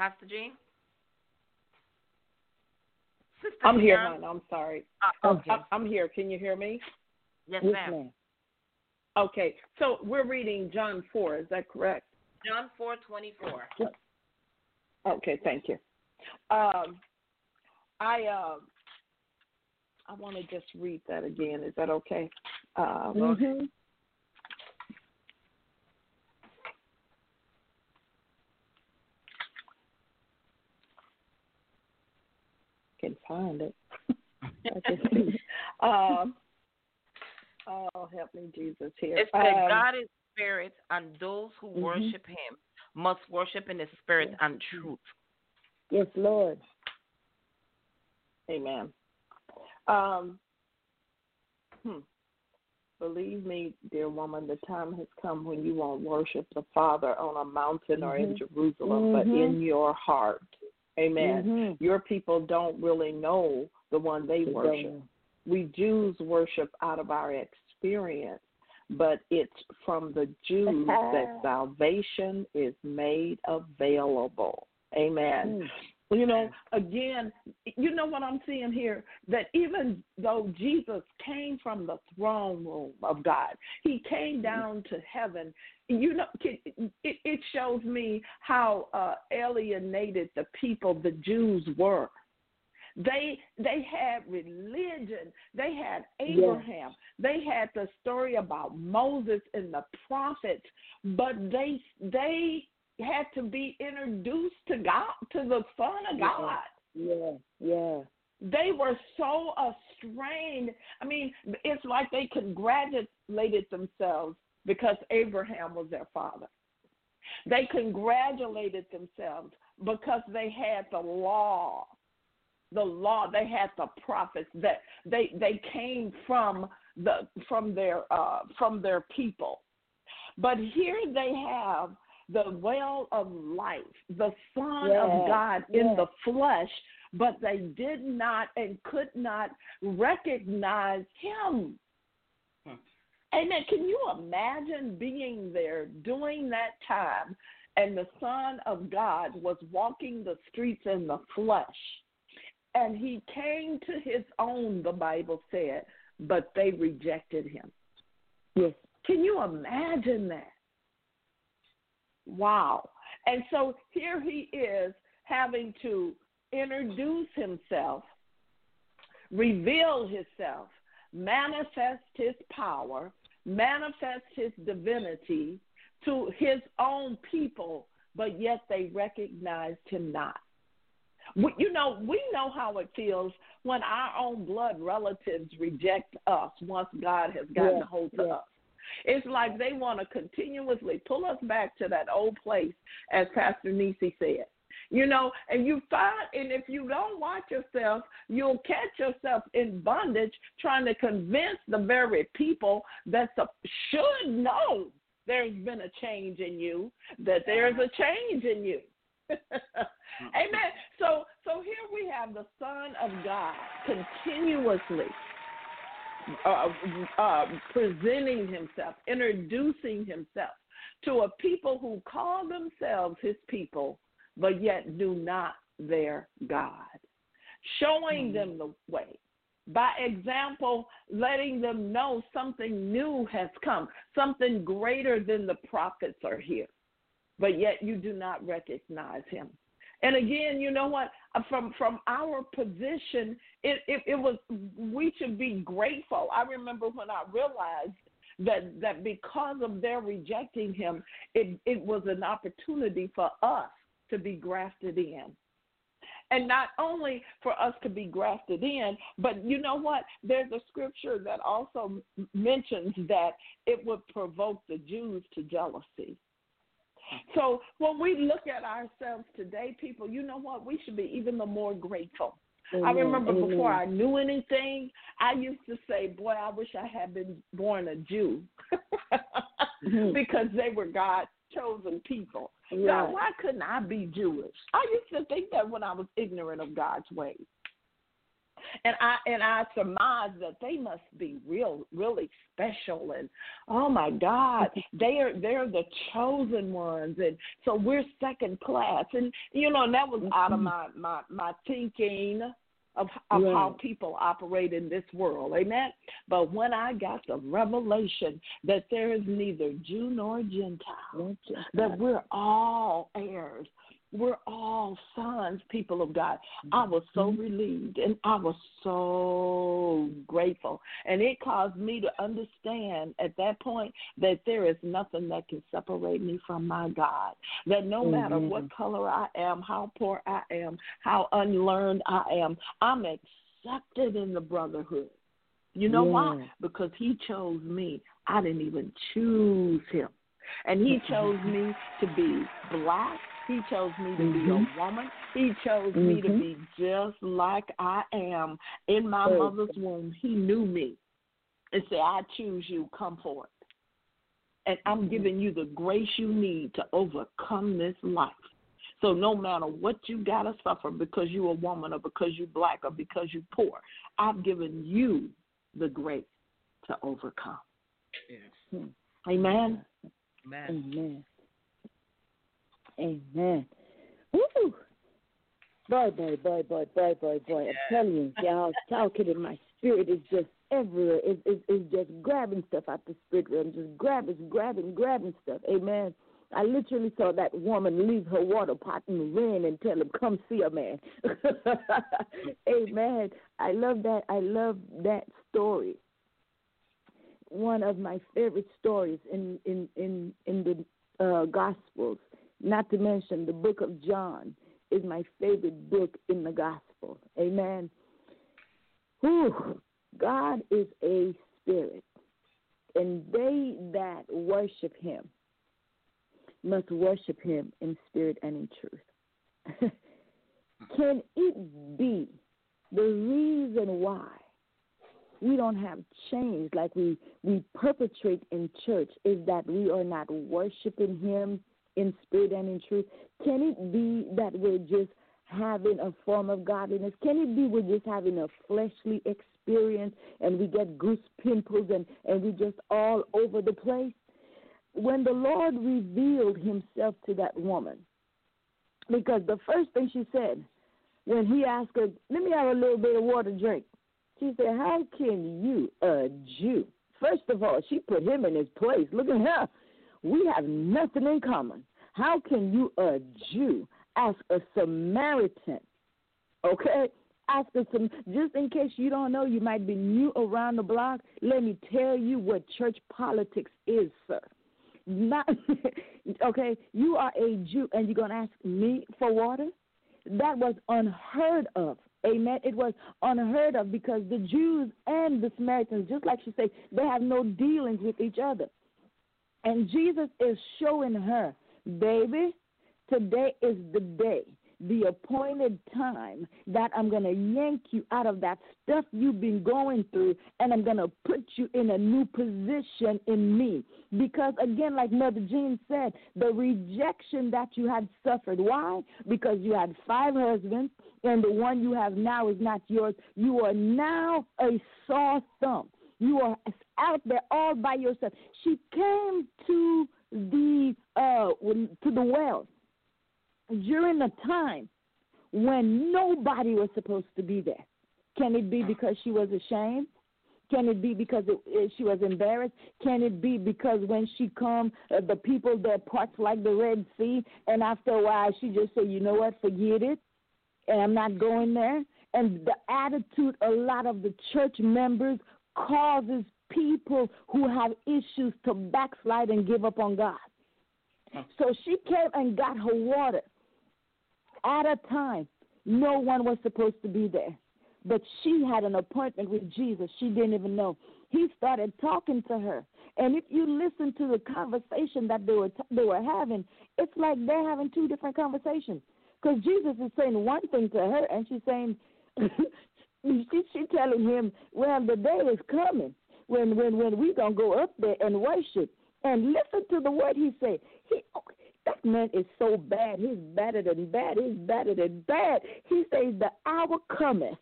Pastor G? Sister I'm here, Dion? hon. I'm sorry. Ah, okay. I- I'm here. Can you hear me? Yes, Yes, ma'am. ma'am. Okay. So we're reading John 4. Is that correct? John four twenty four. Okay. Thank you. Um, I um, I want to just read that again. Is that okay? Um, Mm-hmm. can find it. Um, oh, help me, Jesus, here. It said Um, God is spirit, and those who Mhm. worship Him must worship in the spirit and truth. Yes, Lord. Amen. Um, hmm. Believe me, dear woman, the time has come when you won't worship the Father on a mountain or in Mhm. Jerusalem, but Mhm. in your heart. Amen. Mm-hmm. Your people don't really know the one they They worship. We Jews worship out of our experience, but it's from the Jews that salvation is made available. Amen. You know, again, you know what I'm seeing here? That even though Jesus came from the throne room of God, he came down to heaven. You know, it, it shows me how uh, alienated the people, the Jews, were. They they had religion. They had Abraham. They had the story about Moses and the prophets, but they they had to be introduced to God, to the Son of God. Yeah, yeah. They were so estranged. I mean, it's like they congratulated themselves because Abraham was their father. They congratulated themselves because they had the law. The law, they had the prophets that they they came from the from their uh from their people. But here they have the well of life, the Son Yes, of God in the flesh, but they did not and could not recognize him. Hmm. Amen. Can you imagine being there during that time and the Son of God was walking the streets in the flesh? And he came to his own, the Bible said, but they rejected him. Yes. Can you imagine that? Wow. And so here he is having to introduce himself, reveal himself, manifest his power, manifest his divinity to his own people, but yet they recognized him not. We, you know, we know how it feels when our own blood relatives reject us once God has gotten Yeah, a hold of yeah. us. It's like they want to continuously pull us back to that old place, as Pastor Nisi said. You know, and you find, and if you don't watch yourself, you'll catch yourself in bondage trying to convince the very people that should know there's been a change in you, that there's a change in you. Amen. So, so here we have the Son of God continuously uh, uh, presenting himself, introducing himself to a people who call themselves his people, but yet do not their God, showing them the way. By example, letting them know something new has come, something greater than the prophets are here, but yet you do not recognize him. And again, you know what? Uh, From from our position, it, it it was we should be grateful. I remember when I realized that that because of their rejecting him, it it was an opportunity for us to be grafted in. And not only for us to be grafted in, but you know what? There's a scripture that also mentions that it would provoke the Jews to jealousy. So when we look at ourselves today, people, you know what? We should be even the more grateful. I Amen, remember before I knew anything, I used to say, "Boy, I wish I had been born a Jew," mm-hmm. because they were God's chosen people. God, why couldn't I be Jewish? I used to think that when I was ignorant of God's ways. And I and I surmise that they must be real, really special, and oh my God, they are they're the chosen ones, and so we're second class, and you know, and that was out of mm-hmm. my my my thinking of of Right. how people operate in this world, amen. But when I got the revelation that there is neither Jew nor Gentile, that we're all heirs. We're all sons, people of God. I was so relieved and I was so grateful. And it caused me to understand at that point that there is nothing that can separate me from my God. That no matter Mhm. what color I am, how poor I am, how unlearned I am, I'm accepted in the brotherhood. You know Yeah. why? Because he chose me. I didn't even choose him. And he chose me to be black. He chose me to be Mhm. a mm-hmm. woman. He chose me to mm-hmm. be just like I am in my Praise mother's womb. He knew me and said, I choose you, come forth. And I'm mm-hmm. giving you the grace you need to overcome this life. So no matter what you gotta suffer because you a woman or because you black or because you poor, I've given you the grace to overcome. Yes. Hmm. Amen. Amen. Amen. Amen. Woo! Boy, boy, boy, boy, boy, boy, boy. I'm telling you, y'all talking in my spirit is just everywhere. It's, it's, it's just grabbing stuff out the spirit realm, just grabbing, grabbing, grabbing stuff. Amen. I literally saw that woman leave her water pot and ran and tell him, "Come see a man." Amen. I love that. I love that story. One of my favorite stories in in in in the uh, Gospels. Not to mention the Book of John is my favorite book in the Gospel. Amen. Whew. God is a spirit, and they that worship Him must worship him in spirit and in truth. Can it be the reason why we don't have change like we, we perpetrate in church is that we are not worshiping him in spirit and in truth? Can it be that we're just having a form of godliness? Can it be we're just having a fleshly experience and we get goose pimples and, and we just all over the place? when the Lord revealed himself to that woman, because the first thing she said when he asked her, Let me have a little bit of water drink, she said, How can you, a Jew? First of all, she put him in his place. Look at her. We have nothing in common. How can you, a Jew, ask a Samaritan? Okay? Ask us some, just in case you don't know, you might be new around the block. Let me tell you what church politics is, sir not okay, you are a Jew and you're going to ask me for water? That was unheard of. Amen. It was unheard of because the Jews and the Samaritans, just like she said, they have no dealings with each other. And Jesus is showing her, baby, today is the day the appointed time that I'm going to yank you out of that stuff you've been going through and I'm going to put you in a new position in me. Because, again, like Mother Jean said, the rejection that you had suffered. Why? Because you had five husbands and the one you have now is not yours. You are now a sore thumb. You are out there all by yourself. She came to the uh to the well during a time when nobody was supposed to be there. Can it be because she was ashamed? Can it be because it, she was embarrassed? Can it be because when she come, uh, the people there parts like the Red Sea, and after a while she just say, you know what, forget it, and I'm not going there. And the attitude a lot of the church members causes people who have issues to backslide and give up on God. So she came and got her water at a time. No one was supposed to be there. But she had an appointment with Jesus. She didn't even know. He started talking to her. And if you listen to the conversation that they were t- they were having, it's like they're having two different conversations. Because Jesus is saying one thing to her, and she's saying, she, she's telling him, "Well, the day is coming when when when we gonna go up there and worship." And listen to the word he said. He that man is so bad. He's better than bad. He's better than bad. He says, The hour cometh,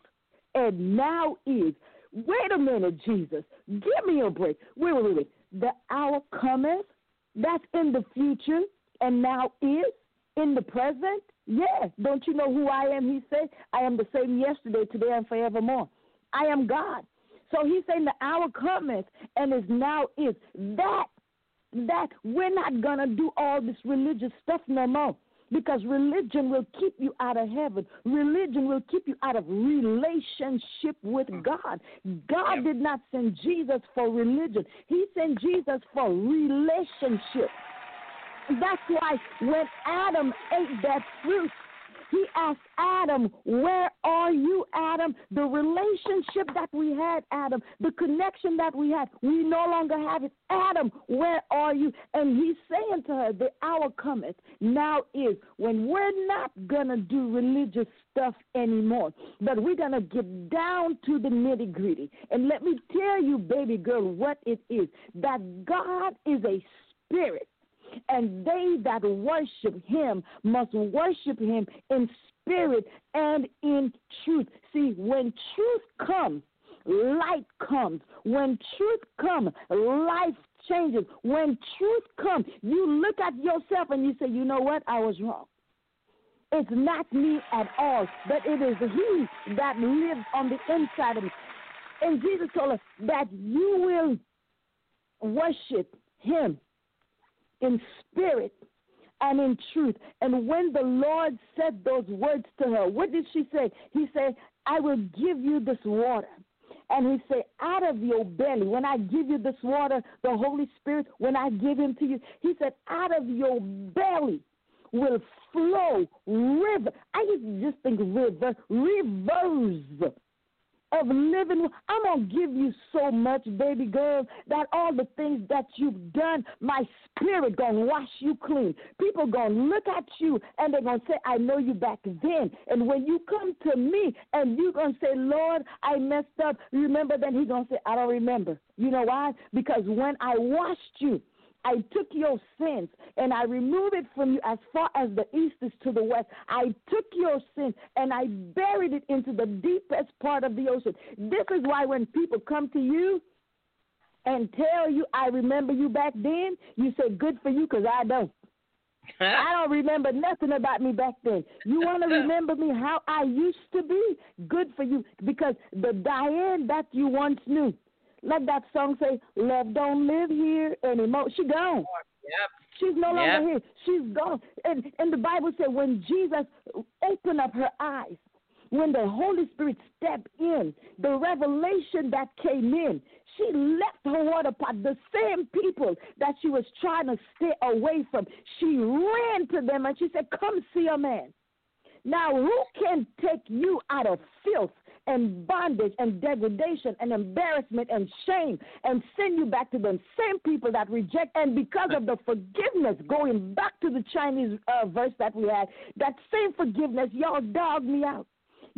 and now is. Wait a minute, Jesus. Give me a break. Wait, wait, wait. The hour cometh, that's in the future, and now is in the present. Yeah. Don't you know who I am? He said, I am the same yesterday, today, and forevermore. I am God. So he's saying the hour cometh and is now is. That that we're not going to do all this religious stuff no more. Because religion will keep you out of heaven. Religion will keep you out of relationship with mm. God. God did not send Jesus for religion, He sent Jesus for relationship. That's why when Adam ate that fruit, he asked Adam, Where are you, Adam? The relationship that we had, Adam, the connection that we had, we no longer have it. Adam, where are you? And he's saying to her, The hour cometh, now is when we're not going to do religious stuff anymore, but we're going to get down to the nitty gritty. And let me tell you, baby girl, what it is that God is a spirit. And they that worship him must worship him in spirit and in truth. See, when truth comes, light comes. When truth comes, life changes. When truth comes, you look at yourself and you say, you know what? I was wrong. It's not me at all, but it is He that lives on the inside of me. And Jesus told us that you will worship Him in spirit and in truth. And when the Lord said those words to her, what did she say? He said, I will give you this water. And he said, out of your belly, when I give you this water, the Holy Spirit, when I give him to you, he said, out of your belly will flow river. I used to just think river, rivers of living. I'm going to give you so much, baby girl, that all the things that you've done, my spirit going to wash you clean. People going to look at you and they're going to say, I know you back then. And when you come to me and you're going to say, Lord, I messed up, remember then he's going to say, I don't remember. You know why? Because when I washed you, I took your sins and I removed it from you as far as the east is to the west. I took your sin and I buried it into the deepest part of the ocean. This is why when people come to you and tell you, I remember you back then, you say, good for you because I don't. I don't remember nothing about me back then. You want to remember me how I used to be? Good for you because the Diane that you once knew, like that song say, love don't live here anymore. She gone. Yep. She's no longer Yep. here. She's gone. And and the Bible said when Jesus opened up her eyes, when the Holy Spirit stepped in, the revelation that came in, she left her water pot. The same people that she was trying to stay away from, she ran to them and she said, Come see a man. Now, who can take you out of filth and bondage and degradation and embarrassment and shame and send you back to the same people that reject? And because of the forgiveness, going back to the Chinese uh, verse that we had, that same forgiveness, y'all dogged me out.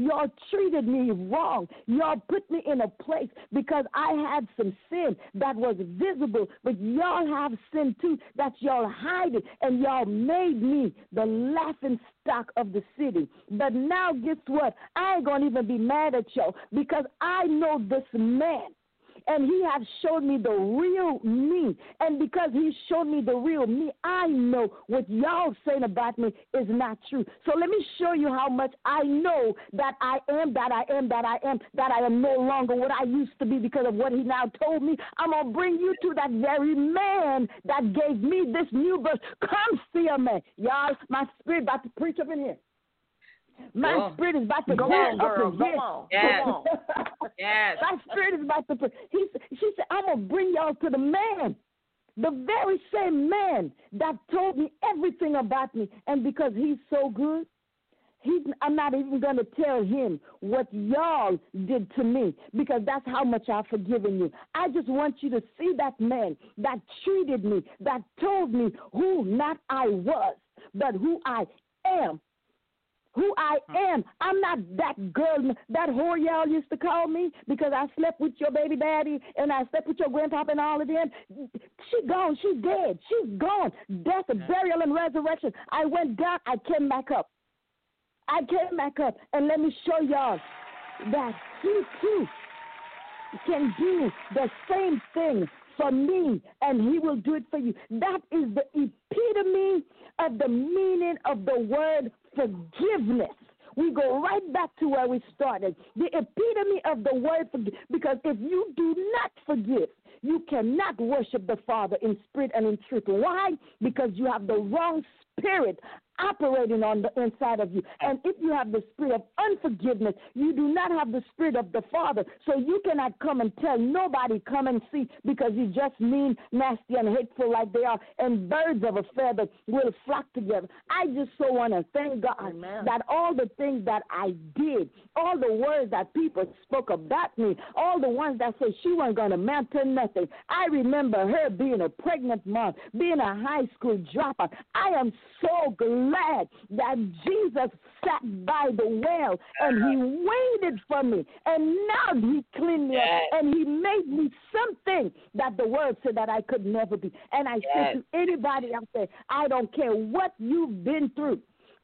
Y'all treated me wrong. Y'all put me in a place because I had some sin that was visible, but y'all have sin too that y'all hide it, and y'all made me the laughing stock of the city. But now, guess what? I ain't gonna even be mad at y'all because I know this man and he has showed me the real me. And because he showed me the real me, I know what y'all saying about me is not true. So let me show you how much I know that I am, that I am, that I am, that I am no longer what I used to be because of what he now told me. I'm going to bring you to that very man that gave me this new birth. Come see a man. Y'all, my spirit about to preach up in here. My spirit is about to Go on, up girl. Go on. Yes. Yes. My spirit is about to. He, she said, "I'm gonna bring y'all to the man, the very same man that told me everything about me, and because he's so good." He's, I'm not even going to tell him what y'all did to me because that's how much I've forgiven you. I just want you to see that man that treated me, that told me who not I was, but who I am who I mm. am. I'm not that girl, that whore y'all used to call me because I slept with your baby daddy and I slept with your grandpapa and all of them. She gone. She's dead. She's gone. Death, burial, and resurrection. I went down. I came back up. I came back up. And let me show y'all that he too can do the same thing for me and he will do it for you. That is the epitome of the meaning of the word forgiveness. We go right back to where we started. The epitome of the word forgive. Because if you do not forgive, you cannot worship the Father in spirit and in truth. Why? Because you have the wrong spirit operating on the inside of you. And if you have the spirit of unforgiveness, you do not have the spirit of the Father. So you cannot come and tell nobody, come and see, because you just mean, nasty, and hateful like they are. And birds of a feather will flock together. I just so want to thank God that all the things that I did, all the words that people spoke about me, all the ones that said she wasn't going to amount to nothing. I remember her being a pregnant mom, being a high school dropout. I am so glad that Jesus sat by the well and he waited for me. And now he cleaned me Yes. up and he made me something that the word said that I could never be. And I Yes. said to anybody out there, I don't care what you've been through.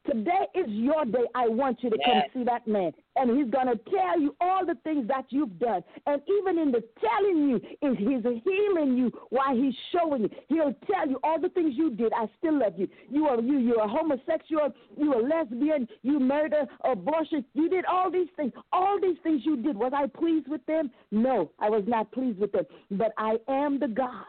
Today is your day. I want you to come see that man. And he's going to tell you all the things that you've done. And even in the telling you, is he's healing you while he's showing you. He'll tell you all the things you did. I still love you. You are you. You're a homosexual. You are a lesbian. You murder, abortion. You did all these things. All these things you did. Was I pleased with them? No, I was not pleased with them. But I am the God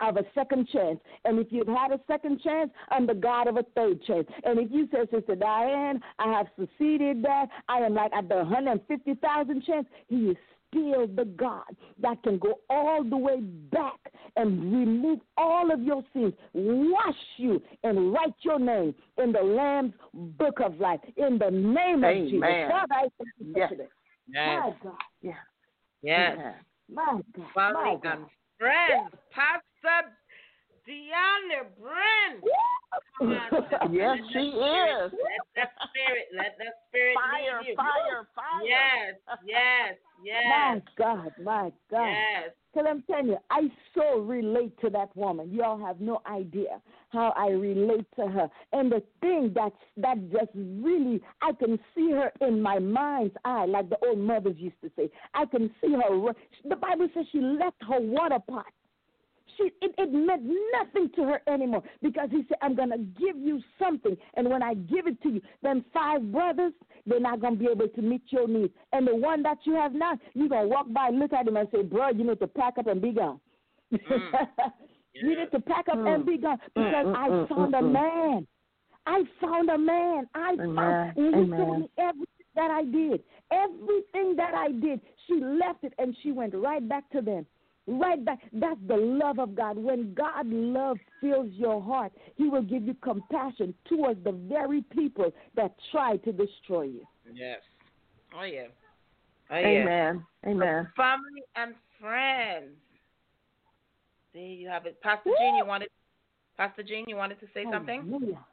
of a second chance. And if you've had a second chance, I'm the God of a third chance. And if you say, Sister Diane, I have succeeded that, I am like at the 150,000 chance, He is still the God that can go all the way back and remove all of your sins, wash you, and write your name in the Lamb's book of life. In the name of Jesus. Amen. Father, I thank you Yes. today. Yes. My God. Yeah. Yes. My God. My God. friends. Pastor Deanna Bryn. On. Yes, she is. Let that spirit, let that spirit Fire, lead you. fire, fire. Yes, yes, yes. My. God, my God. Yes. Because I'm telling you, I so relate to that woman. Y'all have no idea how I relate to her. And the thing that's that just really, I can see her in my mind's eye, like the old mothers used to say. I can see her. The Bible says she left her water pot. She, it, it meant nothing to her anymore because he said, I'm going to give you something. And when I give it to you, then five brothers, they're not going to be able to meet your needs. And the one that you have now, you're going to walk by, look at him, and say, Bro, you need to pack up and be gone. you need to pack up and be gone because Mm, I mm, found mm, a mm. man. I found a man. I Amen. found, and he told me everything that I did. Everything that I did, she left it and she went right back to them. Right back. That's the love of God. When God love fills your heart, He will give you compassion towards the very people that try to destroy you. Yes. Oh yeah. Oh yeah. Amen. Amen. Family and friends. There you have it. Pastor Jean, you wanted Pastor Jean, you wanted to say something? Hallelujah.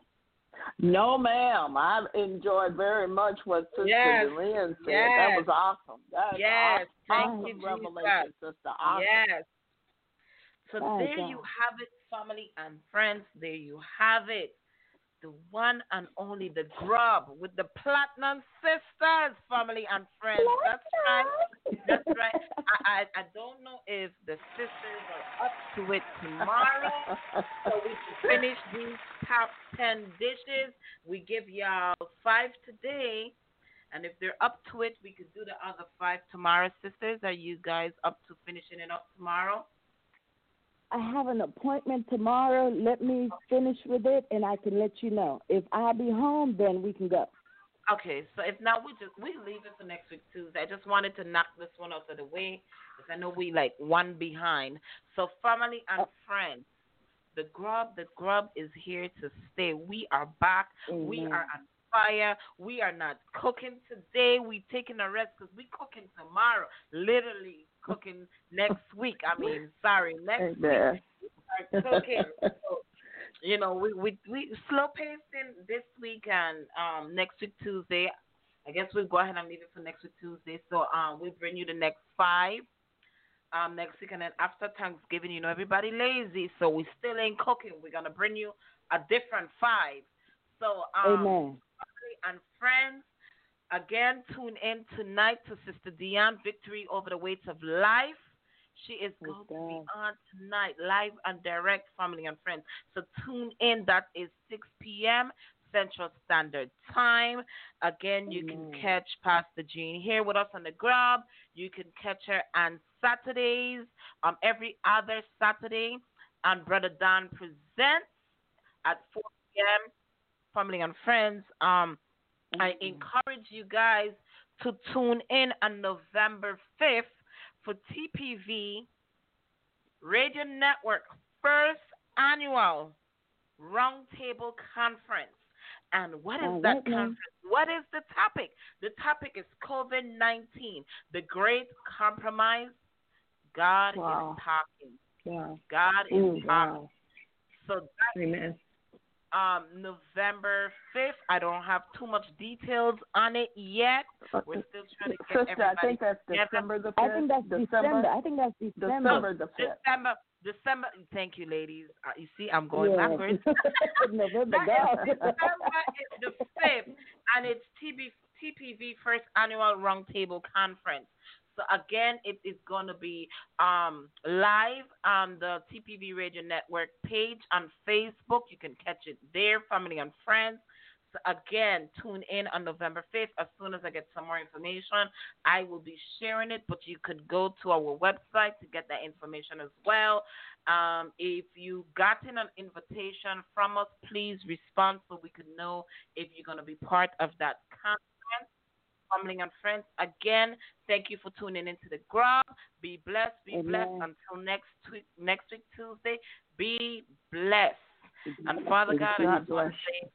No, ma'am. I enjoyed very much what Sister Yes. Lynn said. Yes. That was awesome. That was Yes. Thank awesome you, revelation, Jesus. Sister. Awesome. Yes. So there you have it, family and friends. There you have it. The one and only the grub with the platinum sisters, family and friends. That's right. That's right. I, I I don't know if the sisters are up to it tomorrow. so we can finish these top ten dishes. We give y'all five today. And if they're up to it, we could do the other five tomorrow, sisters. Are you guys up to finishing it up tomorrow? I have an appointment tomorrow. Let me finish with it, and I can let you know. If I'll be home, then we can go. Okay, so if not, we just we leave it for next week Tuesday. I just wanted to knock this one out of the way because I know we like one behind. So family and oh. friends, the grub, the grub is here to stay. We are back. We are on fire. We are not cooking today. We taking a rest because we cooking tomorrow. Literally cooking next week. I mean, sorry, next Amen. week we cooking. So, you know, we we we slow pacing this week and um next week Tuesday. I guess we'll go ahead and leave it for next week Tuesday. So um we'll bring you the next five um next week and then after Thanksgiving, you know, everybody lazy, so we still ain't cooking. We're gonna bring you a different five. So um Amen. family and friends, again tune in tonight to Sister Dion Victory over the weights of life. She is going to be on tonight, live and direct, family and friends. So tune in. That is 6 p.m. Central Standard Time. Again, you can catch Pastor Jean here with us on the grub. You can catch her on Saturdays, um, every other Saturday, on Brother Don Presents at 4 p.m. Family and friends. Um, I mm-hmm. encourage you guys to tune in on November 5th for TPV Radio Network first annual roundtable conference. And what is that conference? What is the topic? The topic is COVID 19, the great compromise. God Wow. is talking. Wow. God is Ooh, talking. wow. So that Amen. Um, November 5th. I don't have too much details on it yet. We're still trying to get Sister, everybody I think that's together. December the 5th. I think that's December. December. I think that's December. December the 5th. December, December. Thank you, ladies. Uh, you see, I'm going Yeah. backwards. November, That God. is December is the fifth, and it's TB, TPV First Annual Roundtable Conference. So again, it is going to be um, live on the TPV Radio Network page on Facebook. You can catch it there, family and friends. So again, tune in on November 5th. As soon as I get some more information, I will be sharing it. But you could go to our website to get that information as well. Um, if you gotten an invitation from us, please respond so we can know if you're going to be part of that conference. Family and friends, again, thank you for tuning into the grub. Be blessed, be blessed. Until next week, next week Tuesday, be blessed. And Father God, I God just want to say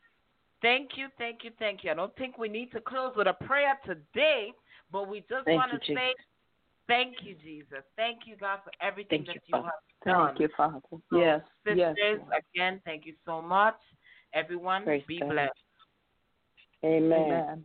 thank you, thank you, thank you. I don't think we need to close with a prayer today, but we just Thank want you, to say thank you, Jesus. Thank you, God, for everything Thank that you, you have done. Thank you, Father. So, Yes, sisters, yes. again, thank you so much. Everyone, Praise be God. blessed. Amen. Amen.